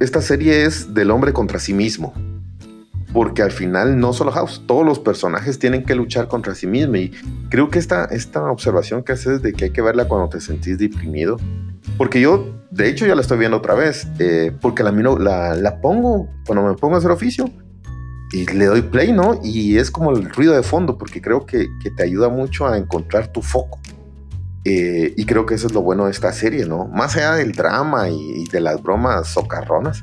esta serie es del hombre contra sí mismo. Porque al final no solo House, todos los personajes tienen que luchar contra sí mismo. Y creo que esta, esta observación que haces de que hay que verla cuando te sentís deprimido. Porque yo, de hecho, ya la estoy viendo otra vez. Eh, porque la, la pongo cuando me pongo a hacer oficio y le doy play, ¿no? Y es como el ruido de fondo, porque creo que, te ayuda mucho a encontrar tu foco. Eh, y creo que eso es lo bueno de esta serie, ¿no? Más allá del drama y, de las bromas socarronas,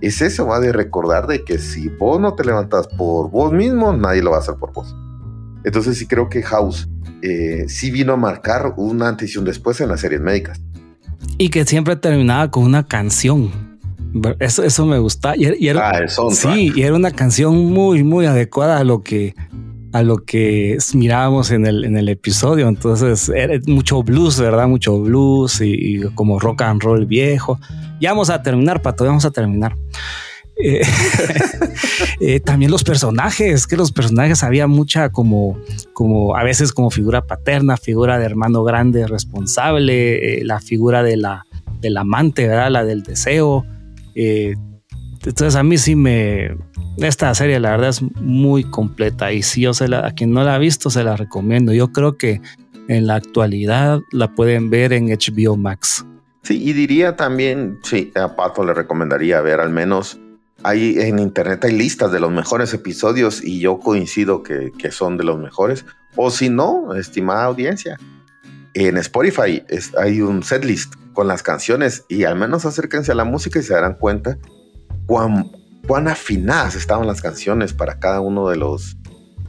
es eso, va de recordar de que si vos no te levantas por vos mismo, nadie lo va a hacer por vos. Entonces sí creo que House eh, sí vino a marcar una antes y un después en las series médicas. Y que siempre terminaba con una canción. Eso, eso me gusta. Y, era, ah, sí, y era una canción muy, muy adecuada a lo que, a lo que mirábamos en el, en el episodio. Entonces era mucho blues, ¿verdad? Mucho blues y, como rock and roll viejo. Ya vamos a terminar, Pato, ya vamos a terminar. Eh, eh, también los personajes, que los personajes había mucha como, como a veces como figura paterna, figura de hermano grande responsable, eh, la figura de la, del amante, ¿verdad? La del deseo. Entonces a mí sí me, esta serie la verdad es muy completa y si yo se la, a quien no la ha visto se la recomiendo. Yo creo que en la actualidad la pueden ver en HBO Max. Sí, y diría también, sí, a Pato le recomendaría ver al menos, hay en internet hay listas de los mejores episodios y yo coincido que, que son de los mejores. O si no, estimada audiencia, en Spotify hay un setlist con las canciones y al menos acérquense a la música y se darán cuenta cuán cuán afinadas estaban las canciones para cada uno de los,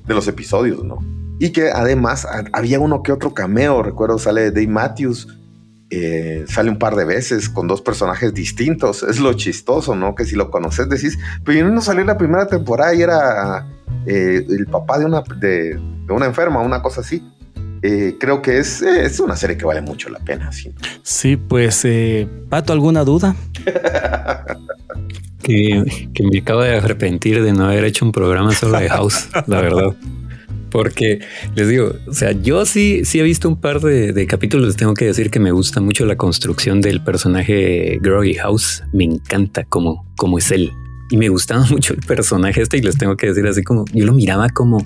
de los episodios, ¿no? Y que además había uno que otro cameo, recuerdo sale Dave Matthews, eh, sale un par de veces con dos personajes distintos, es lo chistoso, ¿no? Que si lo conoces decís, pero no salió la primera temporada y era eh, el papá de una, de, una enferma, una cosa así. Eh, creo que es, es, una serie que vale mucho la pena. Sí, sí pues, Pato, ¿alguna duda? que, me acabo de arrepentir de no haber hecho un programa solo de House, la verdad. Porque les digo, o sea, yo sí, sí he visto un par de, capítulos. Tengo que decir que me gusta mucho la construcción del personaje Groggy House. Me encanta cómo, cómo es él. Y me gustaba mucho el personaje este. Y les tengo que decir así como yo lo miraba como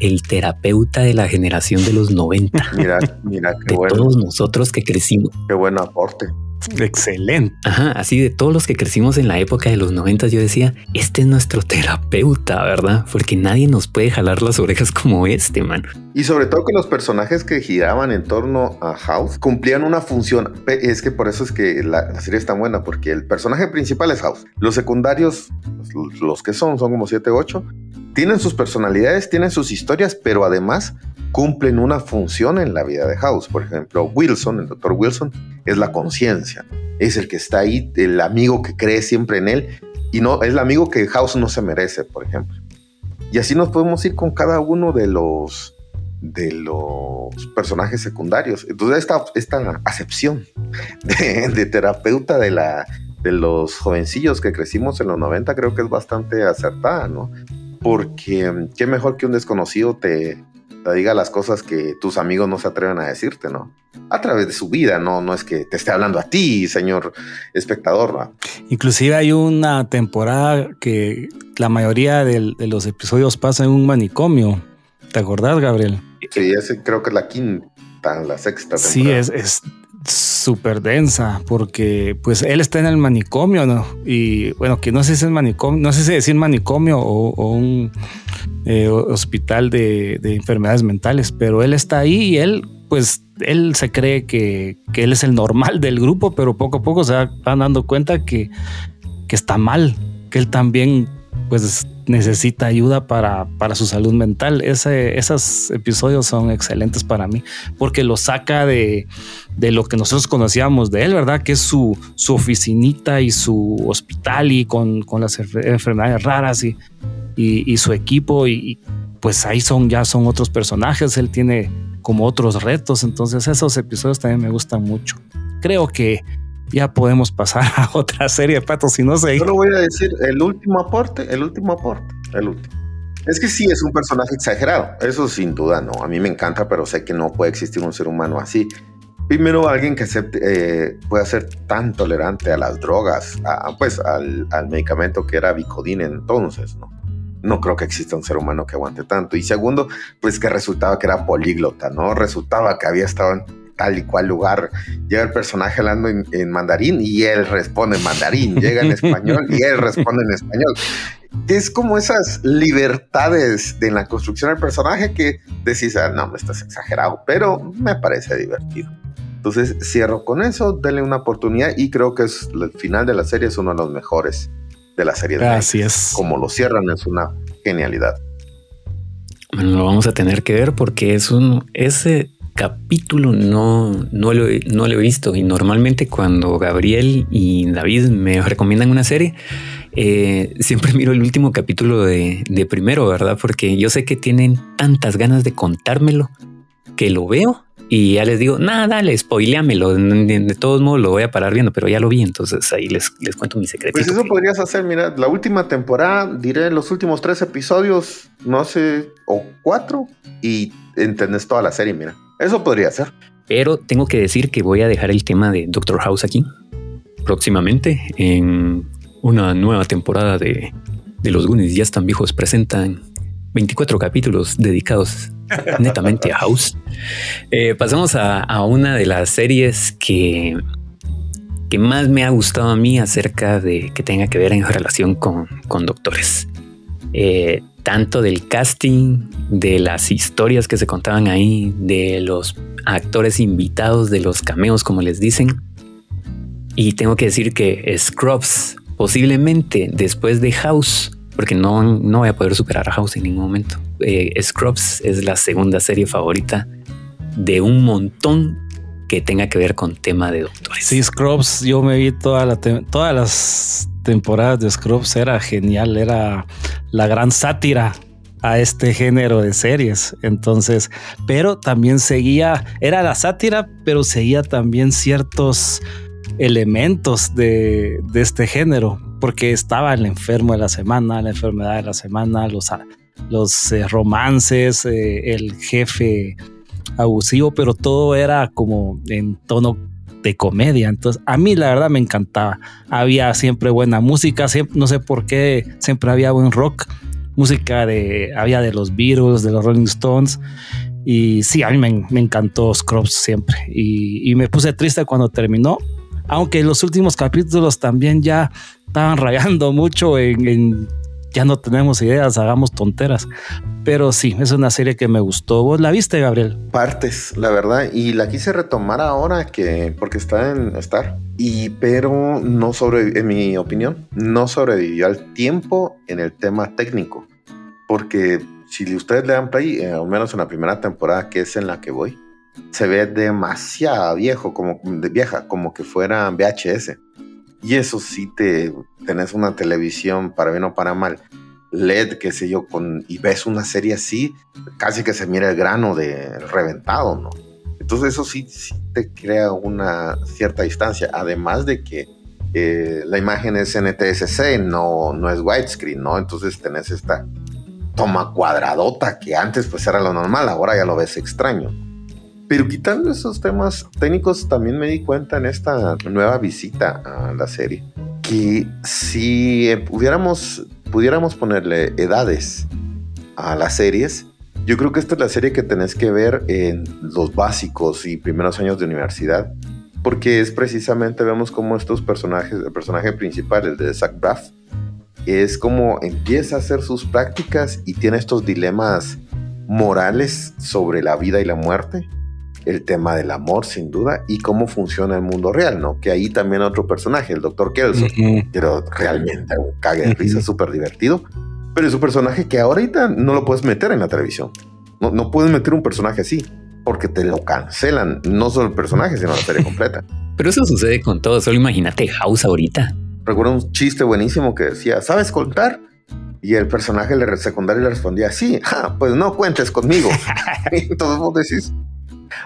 el terapeuta de la generación de los 90. Mira, mira, qué de todos nosotros que crecimos. Qué buen aporte. Excelente. Ajá, así de todos los que crecimos en la época de los noventas, yo decía, este es nuestro terapeuta, ¿verdad? Porque nadie nos puede jalar las orejas como este, man. Y sobre todo que los personajes que giraban en torno a House cumplían una función. Es que por eso es que la, serie es tan buena, porque el personaje principal es House. Los secundarios, pues, los que son, son como 7, 8, tienen sus personalidades, tienen sus historias, pero además cumplen una función en la vida de House. Por ejemplo, Wilson, el doctor Wilson, es la conciencia. Es el que está ahí, el amigo que cree siempre en él y no es el amigo que House no se merece, por ejemplo. Y así nos podemos ir con cada uno de los de los personajes secundarios. Entonces esta, esta acepción de, terapeuta de, la, de los jovencillos que crecimos en los 90 creo que es bastante acertada, ¿no? Porque qué mejor que un desconocido te, te diga las cosas que tus amigos no se atreven a decirte, ¿no? A través de su vida, no, no es que te esté hablando a ti, señor espectador. ¿no? Inclusive hay una temporada que la mayoría de, los episodios pasa en un manicomio. ¿Te acordás, Gabriel? Sí, ese creo que es la quinta, la sexta. Temporada. Sí, es, es súper densa porque pues él está en el manicomio, ¿no? Y bueno, que no sé si es manicomio, no sé si decir manicomio o, un eh, hospital de, enfermedades mentales, pero él está ahí y él pues él se cree que, él es el normal del grupo, pero poco a poco se van dando cuenta que, que está mal, que él también pues necesita ayuda para, para su salud mental. Esos episodios son excelentes para mí porque lo saca de, de, lo que nosotros conocíamos de él, ¿verdad? Que es su, su oficinita y su hospital y con, con las enfermedades raras y, y, su equipo y, pues ahí son ya son otros personajes, él tiene como otros retos, entonces esos episodios también me gustan mucho. Creo que ya podemos pasar a otra serie de patos, si no sé. Solo voy a decir el último aporte, el último aporte, el último. Es que sí es un personaje exagerado, eso sin duda no. A mí me encanta, pero sé que no puede existir un ser humano así. Primero, alguien que acepte, eh, pueda ser tan tolerante a las drogas, pues al, al, medicamento que era Vicodin entonces, ¿no? No creo que exista un ser humano que aguante tanto. Y segundo, pues que resultaba que era políglota, ¿no? Resultaba que había estado en tal y cual lugar. Llega el personaje hablando en, mandarín y él responde en mandarín. Llega en español y él responde en español. Es como esas libertades de la construcción del personaje que decís, ah, no, me estás exagerado, pero me parece divertido. Entonces cierro con eso, denle una oportunidad y creo que es el final de la serie es uno de los mejores de la serie. Gracias. Como lo cierran es una genialidad. Bueno, lo vamos a tener que ver porque es un ese capítulo no, no, lo, no lo he visto y normalmente cuando Gabriel y David me recomiendan una serie eh, siempre miro el último capítulo de, primero, ¿verdad? Porque yo sé que tienen tantas ganas de contármelo que lo veo y ya les digo, nada, dale, spoileamelo. De, todos modos lo voy a parar viendo, pero ya lo vi. Entonces ahí les, les cuento mi secreto. Pues eso podrías hacer. Mira, la última temporada, diré los últimos tres episodios, no sé, o cuatro, y entendés toda la serie. Mira, eso podría ser. Pero tengo que decir que voy a dejar el tema de Doctor House aquí próximamente en una nueva temporada de, de Los Goonies. Ya están viejos, presentan 24 capítulos dedicados netamente a House. Eh, pasamos a, una de las series que, que más me ha gustado a mí acerca de que tenga que ver en relación con, doctores. Eh, tanto del casting, de las historias que se contaban ahí, de los actores invitados, de los cameos, como les dicen. Y tengo que decir que Scrubs, posiblemente después de House, porque no, no voy a poder superar a House en ningún momento. Eh, Scrubs es la segunda serie favorita de un montón que tenga que ver con tema de doctores. Sí, Scrubs, yo me vi toda la todas las temporadas de Scrubs, era genial, era la gran sátira a este género de series. Entonces, pero también seguía, era la sátira, pero seguía también ciertos elementos de, este género porque estaba el enfermo de la semana, la enfermedad de la semana, los, los eh, romances, eh, el jefe abusivo, pero todo era como en tono de comedia. Entonces, a mí la verdad me encantaba. Había siempre buena música, no sé por qué, siempre había buen rock, música de, había de los Beatles, de los Rolling Stones. Y sí, a mí me, encantó Scrubs siempre. Y, y, me puse triste cuando terminó. Aunque los últimos capítulos también ya estaban rayando mucho en, ya no tenemos ideas, hagamos tonteras. Pero sí, es una serie que me gustó. ¿Vos la viste, Gabriel? Partes, la verdad. Y la quise retomar ahora que, porque está en Star. Y, pero no sobre, en mi opinión, no sobrevivió al tiempo en el tema técnico. Porque si ustedes le dan play, eh, al menos en la primera temporada, que es en la que voy, se ve demasiado viejo, como de vieja, como que fuera VHS. Y eso sí te tenés una televisión para bien o para mal, LED, qué sé yo, con, y ves una serie así, casi que se mira el grano de reventado, ¿no? Entonces eso sí, te crea una cierta distancia, además de que eh, la imagen es NTSC, no, no es widescreen, ¿no? Entonces tenés esta toma cuadradota que antes pues era lo normal, ahora ya lo ves extraño. Pero quitando esos temas técnicos, también me di cuenta en esta nueva visita a la serie que si pudiéramos, pudiéramos ponerle edades a las series, yo creo que esta es la serie que tenés que ver en los básicos y primeros años de universidad, porque es precisamente, vemos cómo estos personajes, el personaje principal, el de Zach Braff, es como empieza a hacer sus prácticas y tiene estos dilemas morales sobre la vida y la muerte el tema del amor, sin duda, y cómo funciona el mundo real, ¿no? Que ahí también otro personaje, el doctor Kelso, pero realmente un cague de risa, súper divertido, pero es un personaje que ahorita no lo puedes meter en la televisión. No, no puedes meter un personaje así, porque te lo cancelan, no solo el personaje, sino la serie completa. Pero eso sucede con todo, solo imagínate House ahorita. Recuerdo un chiste buenísimo que decía, ¿sabes contar? Y el personaje secundario le respondía, sí, pues no cuentes conmigo. Entonces vos decís,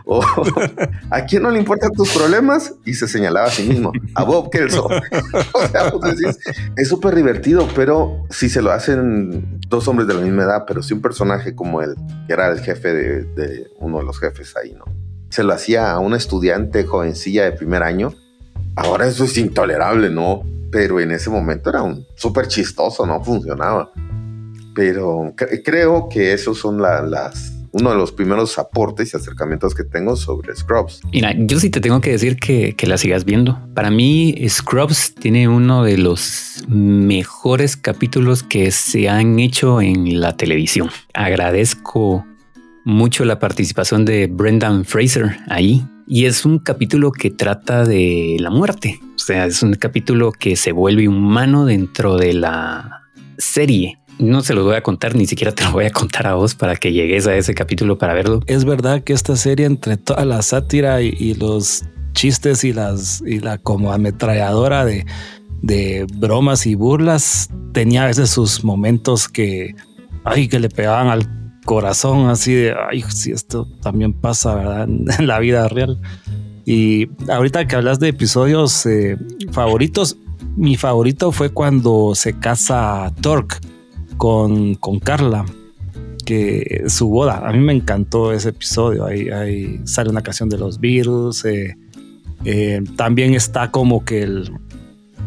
o ¿a quién no le importan tus problemas? Y se señalaba a sí mismo, a Bob Kelso. o sea, pues es súper divertido, pero si se lo hacen dos hombres de la misma edad, pero si un personaje como él, que era el jefe de, uno de los jefes ahí, ¿no? Se lo hacía a una estudiante jovencilla de primer año, ahora eso es intolerable, ¿no? Pero en ese momento era un súper chistoso, no funcionaba. Pero creo que esos son las uno de los primeros aportes y acercamientos que tengo sobre Scrubs. Mira, yo sí te tengo que decir que, que, la sigas viendo. Para mí, Scrubs tiene uno de los mejores capítulos que se han hecho en la televisión. Agradezco mucho la participación de Brendan Fraser ahí. Y es un capítulo que trata de la muerte. O sea, es un capítulo que se vuelve humano dentro de la serie no se los voy a contar, ni siquiera te lo voy a contar a vos para que llegues a ese capítulo para verlo. Es verdad que esta serie, entre toda la sátira y, los chistes y las y la como ametralladora de, de bromas y burlas, tenía a veces sus momentos que, ay, que le pegaban al corazón, así de, ay, si esto también pasa, ¿verdad? En la vida real. Y ahorita que hablas de episodios eh, favoritos, mi favorito fue cuando se casa Torque con, con Carla, que su boda. A mí me encantó ese episodio. Ahí, ahí sale una canción de los Beatles. Eh, eh, también está como que el,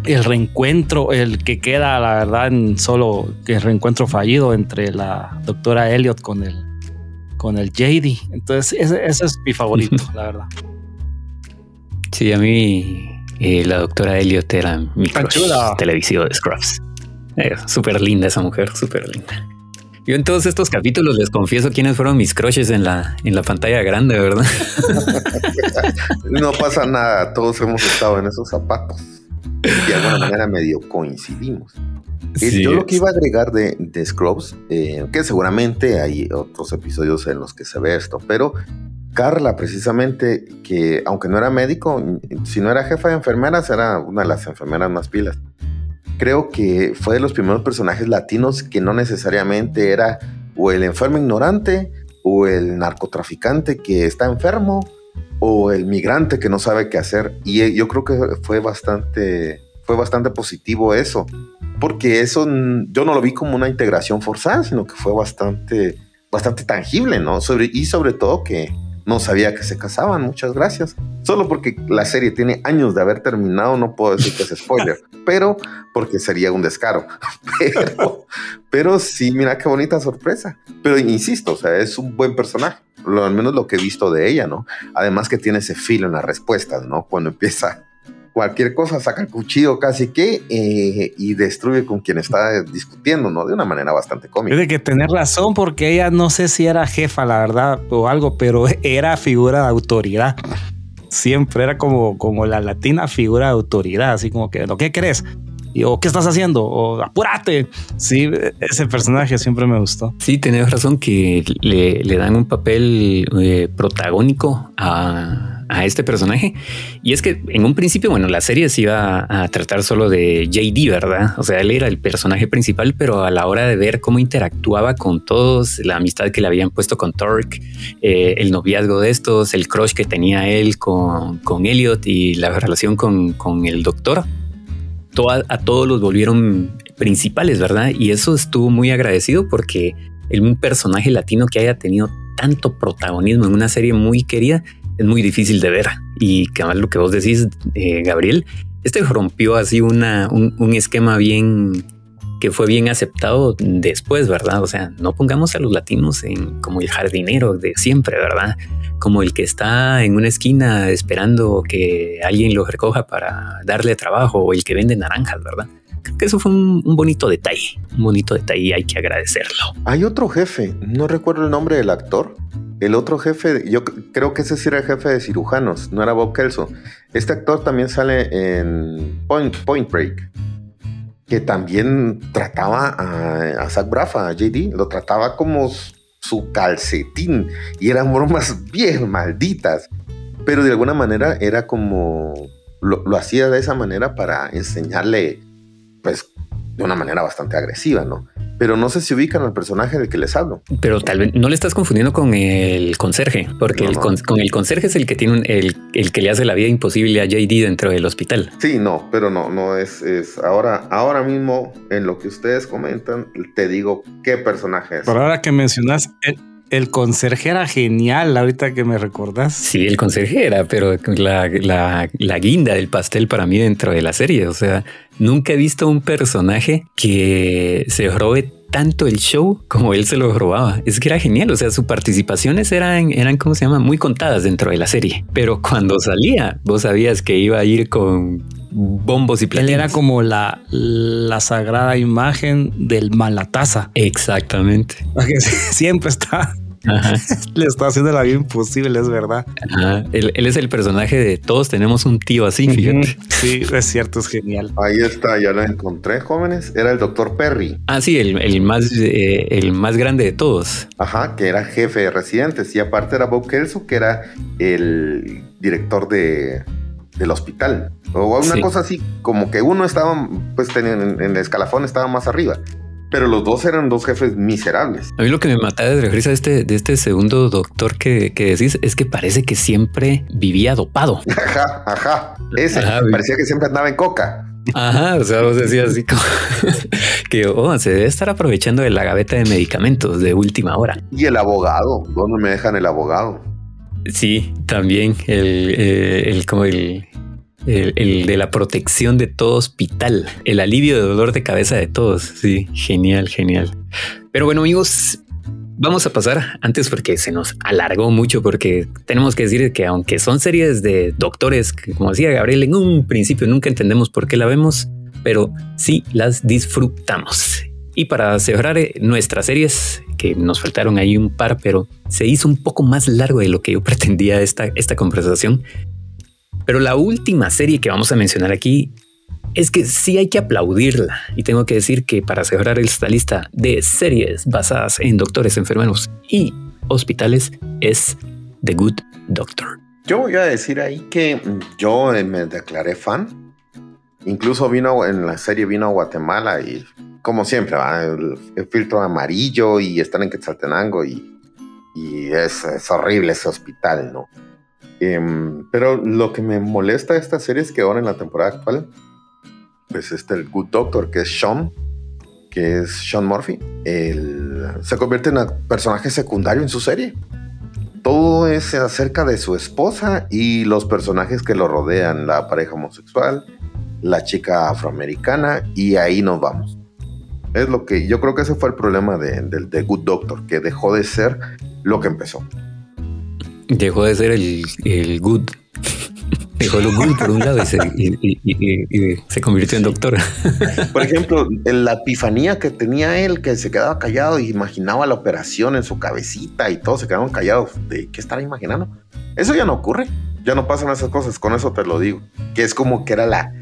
el reencuentro, el que queda, la verdad, en solo el reencuentro fallido entre la doctora Elliot con el, con el JD. Entonces, ese, ese es mi favorito, la verdad. Sí, a mí eh, la doctora Elliot era mi crush televisivo de Scrubs. Eh, súper linda esa mujer, súper linda. Yo en todos estos capítulos les confieso quiénes fueron mis crushes en la, en la pantalla grande, ¿verdad? no pasa nada, todos hemos estado en esos zapatos. De alguna manera medio coincidimos. Eh, yo lo que iba a agregar de, de Scrubs, que seguramente hay otros episodios en los que se ve esto, pero Carla, precisamente, que aunque no era médico, si no era jefa de enfermeras, era una de las enfermeras más pilas. Creo que fue de los primeros personajes latinos que no necesariamente era o el enfermo ignorante, o el narcotraficante que está enfermo, o el migrante que no sabe qué hacer. Y eh, yo creo que fue bastante, fue bastante positivo eso, porque eso yo no lo vi como una integración forzada, sino que fue bastante, bastante tangible, ¿no? Y sobre todo que no sabía que se casaban, muchas gracias. Solo porque la serie tiene años de haber terminado, no puedo decir que es spoiler, pero porque sería un descaro. Pero, pero sí, mira qué bonita sorpresa. Pero insisto, o sea, es un buen personaje, lo, al menos lo que he visto de ella, ¿no? Además que tiene ese filo en las respuestas, ¿no? Cuando empieza cualquier cosa, saca el cuchillo casi que eh, y destruye con quien está discutiendo, ¿no? De una manera bastante cómica. Tiene que tener razón porque ella no sé si era jefa, la verdad, o algo, pero era figura de autoridad. Siempre era como, como la latina figura de autoridad, así como que, ¿lo que crees? Y, o qué estás haciendo o apúrate. Sí, ese personaje siempre me gustó. Sí, tenés razón que le, le dan un papel eh, protagónico a, a este personaje. Y es que en un principio, bueno, la serie se iba a tratar solo de JD, ¿verdad? O sea, él era el personaje principal, pero a la hora de ver cómo interactuaba con todos, la amistad que le habían puesto con Torque, eh, el noviazgo de estos, el crush que tenía él con, con Elliot y la relación con, con el doctor, a todos los volvieron principales, ¿verdad? Y eso estuvo muy agradecido porque un personaje latino que haya tenido tanto protagonismo en una serie muy querida es muy difícil de ver. Y que además lo que vos decís, eh, Gabriel, este rompió así una, un, esquema bien que fue bien aceptado después, ¿verdad? O sea, no pongamos a los latinos en como el jardinero de siempre, ¿verdad? Como el que está en una esquina esperando que alguien lo recoja para darle trabajo o el que vende naranjas, ¿verdad? Que eso fue un, bonito detalle, un bonito detalle hay que agradecerlo. Hay otro jefe, no recuerdo el nombre del actor, el otro jefe, yo creo que ese sí era el jefe de cirujanos, no era Bob Kelso. Este actor también sale en Point, Break, que también trataba a, Zach Brafa, a JD, lo trataba como su calcetín y eran bromas bien malditas, pero de alguna manera era como lo hacía de esa manera para enseñarle, pues, de una manera bastante agresiva, ¿no? pero no sé si ubican al personaje del que les hablo. Pero tal vez no le estás confundiendo con el conserje, porque el con, el conserje es el que tiene el, el, que le hace la vida imposible a JD dentro del hospital. Sí, no, pero no, no es, es ahora, ahora mismo en lo que ustedes comentan, te digo qué personaje es. Por ahora que mencionas el, el conserje era genial, ahorita que me recordás. Sí, el conserje era, pero la, la, la, guinda del pastel para mí dentro de la serie. O sea, nunca he visto un personaje que se robe tanto el show como él se lo robaba. Es que era genial. O sea, sus participaciones eran, eran, ¿cómo se llama? Muy contadas dentro de la serie. Pero cuando salía, vos sabías que iba a ir con bombos y platillos. Él era como la, la sagrada imagen del malataza. Exactamente. Siempre está Le está haciendo la vida imposible, es verdad. Él, es el personaje de todos tenemos un tío así, fíjate. Sí, es cierto, es genial. Ahí está, ya lo encontré, jóvenes. Era el doctor Perry. Ah, sí, el, más, eh, el más grande de todos. Ajá, que era jefe de residentes. Y aparte era Bob Kelso, que era el director de, del hospital. O una cosa así, como que uno estaba, pues en, en el escalafón estaba más arriba. Pero los dos eran dos jefes miserables. A mí lo que me mata de risa de este, de este segundo doctor que, que, decís es que parece que siempre vivía dopado. Ajá, ajá. Ese parecía que siempre andaba en coca. Ajá, o sea, vos decías así como que oh, se debe estar aprovechando de la gaveta de medicamentos de última hora. Y el abogado, ¿dónde me dejan el abogado? Sí, también el, eh, el como el, el, de la protección de todo hospital, el alivio de dolor de cabeza de todos. Sí, genial, genial. Pero bueno, amigos, vamos a pasar antes porque se nos alargó mucho porque tenemos que decir que aunque son series de doctores, como decía Gabriel, en un principio nunca entendemos por qué la vemos, pero sí las disfrutamos. Y para cerrar eh, nuestras series, que nos faltaron ahí un par, pero se hizo un poco más largo de lo que yo pretendía esta, esta conversación, pero la última serie que vamos a mencionar aquí es que sí hay que aplaudirla. Y tengo que decir que para cerrar esta lista de series basadas en doctores, enfermeros y hospitales es The Good Doctor. Yo voy a decir ahí que yo me declaré fan. Incluso vino en la serie vino a Guatemala y como siempre va el, filtro amarillo y están en Quetzaltenango y, es horrible ese hospital, ¿no? Em, pero lo que me molesta de esta serie es que ahora en la temporada actual, pues este, el Good Doctor, que es Sean, que es Sean Murphy, se convierte en un personaje secundario en su serie. Todo es acerca de su esposa y los personajes que lo rodean, la pareja homosexual, la chica afroamericana, y ahí nos vamos. Es lo que yo creo que ese fue el problema del de, de Good Doctor, que dejó de ser lo que empezó. Dejó de ser el, el good. Dejó lo good por un lado y se, y, se convirtió en doctor. Por ejemplo, en la epifanía que tenía él, que se quedaba callado y imaginaba la operación en su cabecita y todos se quedaban callados. ¿De qué estará imaginando? Eso ya no ocurre. Ya no pasan esas cosas. Con eso te lo digo. Que es como que era la,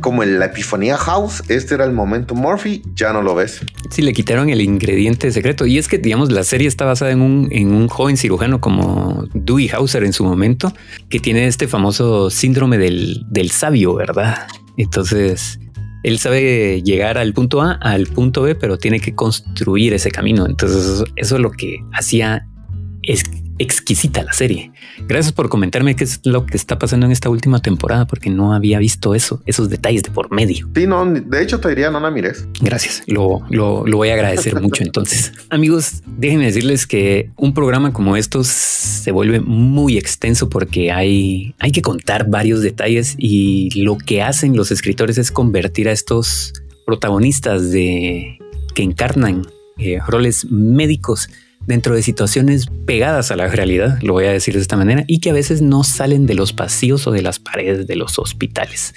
como en la Epifanía House, este era el momento Murphy, ya no lo ves. Sí, le quitaron el ingrediente secreto. Y es que, digamos, la serie está basada en un, en un joven cirujano como Dewey Hauser en su momento, que tiene este famoso síndrome del, del sabio, ¿verdad? Entonces, él sabe llegar al punto A, al punto B, pero tiene que construir ese camino. Entonces, eso, es lo que hacía es exquisita la serie. Gracias por comentarme qué es lo que está pasando en esta última temporada, porque no había visto eso, esos detalles de por medio. Sí, no, de hecho te diría no la mires. Gracias, lo, lo, voy a agradecer mucho entonces. Amigos, déjenme decirles que un programa como estos se vuelve muy extenso porque hay, hay que contar varios detalles y lo que hacen los escritores es convertir a estos protagonistas de que encarnan eh, roles médicos dentro de situaciones pegadas a la realidad, lo voy a decir de esta manera, y que a veces no salen de los pasillos o de las paredes de los hospitales.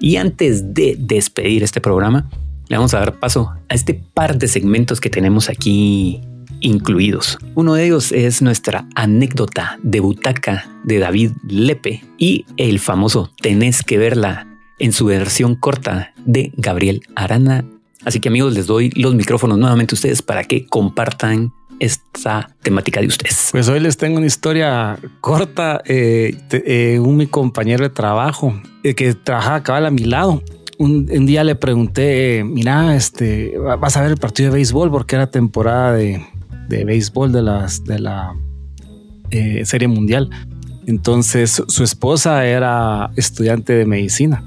Y antes de despedir este programa, le vamos a dar paso a este par de segmentos que tenemos aquí incluidos. Uno de ellos es nuestra anécdota de butaca de David Lepe y el famoso Tenés que verla en su versión corta de Gabriel Arana. Así que amigos, les doy los micrófonos nuevamente a ustedes para que compartan esta temática de ustedes? Pues hoy les tengo una historia corta. Eh, eh, un mi compañero de trabajo eh, que trabajaba cabal a mi lado. Un, día le pregunté, mira, este, vas a ver el partido de béisbol porque era temporada de, de béisbol de, las, de la Serie Mundial. Entonces su esposa era estudiante de medicina.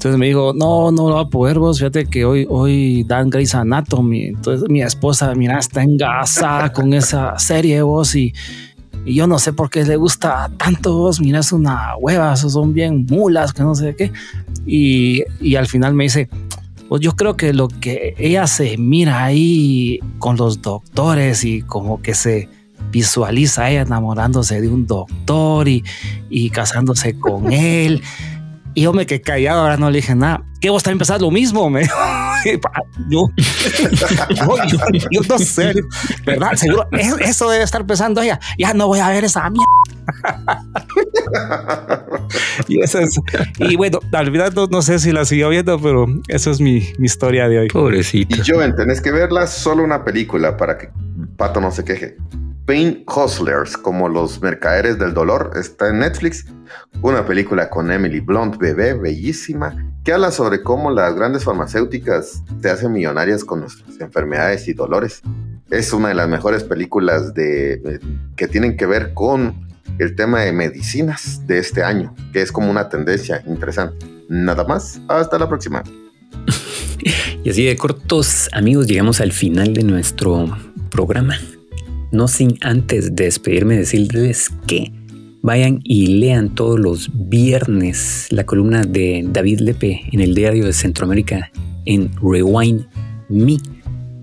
Entonces me dijo, no, no lo va a poder vos, fíjate que hoy, hoy dan Grey's Anatomy. Entonces mi esposa, mira, está engasada con esa serie vos y, y, yo no sé por qué le gusta tanto vos, mira, es una hueva, son bien mulas, que no sé qué. Y, y al final me dice, pues yo creo que lo que ella se mira ahí con los doctores y como que se visualiza ella enamorándose de un doctor y, y casándose con él. Y yo me quedé callado, ahora no le dije nada. ¿Qué vos también pensás lo mismo? Me yo, yo, no sé, ¿verdad? Seguro, eso debe estar pensando ella. Ya no voy a ver esa mierda. y eso es. Y bueno, al final no, sé si la siguió viendo, pero eso es mi, mi historia de hoy. Pobrecito. Y yo tenés que verla solo una película para que Pato no se queje. Pain Hustlers, como los mercaderes del dolor, está en Netflix. Una película con Emily Blunt, bebé, bellísima, que habla sobre cómo las grandes farmacéuticas se hacen millonarias con nuestras enfermedades y dolores. Es una de las mejores películas de, que tienen que ver con el tema de medicinas de este año, que es como una tendencia interesante. Nada más, hasta la próxima. y así de cortos, amigos, llegamos al final de nuestro programa. No sin antes despedirme decirles que vayan y lean todos los viernes la columna de David Lepe en el diario de Centroamérica en Rewind Me.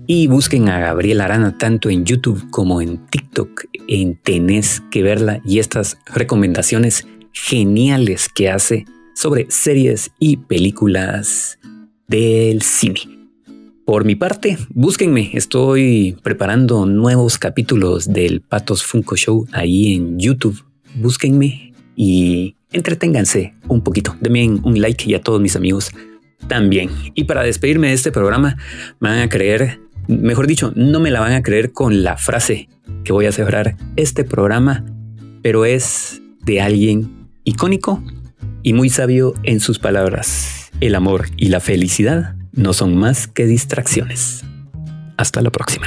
Y busquen a Gabriel Arana tanto en YouTube como en TikTok. En Tenés que verla y estas recomendaciones geniales que hace sobre series y películas del cine. Por mi parte, búsquenme, estoy preparando nuevos capítulos del Patos Funko Show ahí en YouTube. Búsquenme y entreténganse un poquito. Denme un like y a todos mis amigos también. Y para despedirme de este programa, me van a creer, mejor dicho, no me la van a creer con la frase que voy a cerrar este programa, pero es de alguien icónico y muy sabio en sus palabras. El amor y la felicidad no son más que distracciones. Hasta la próxima.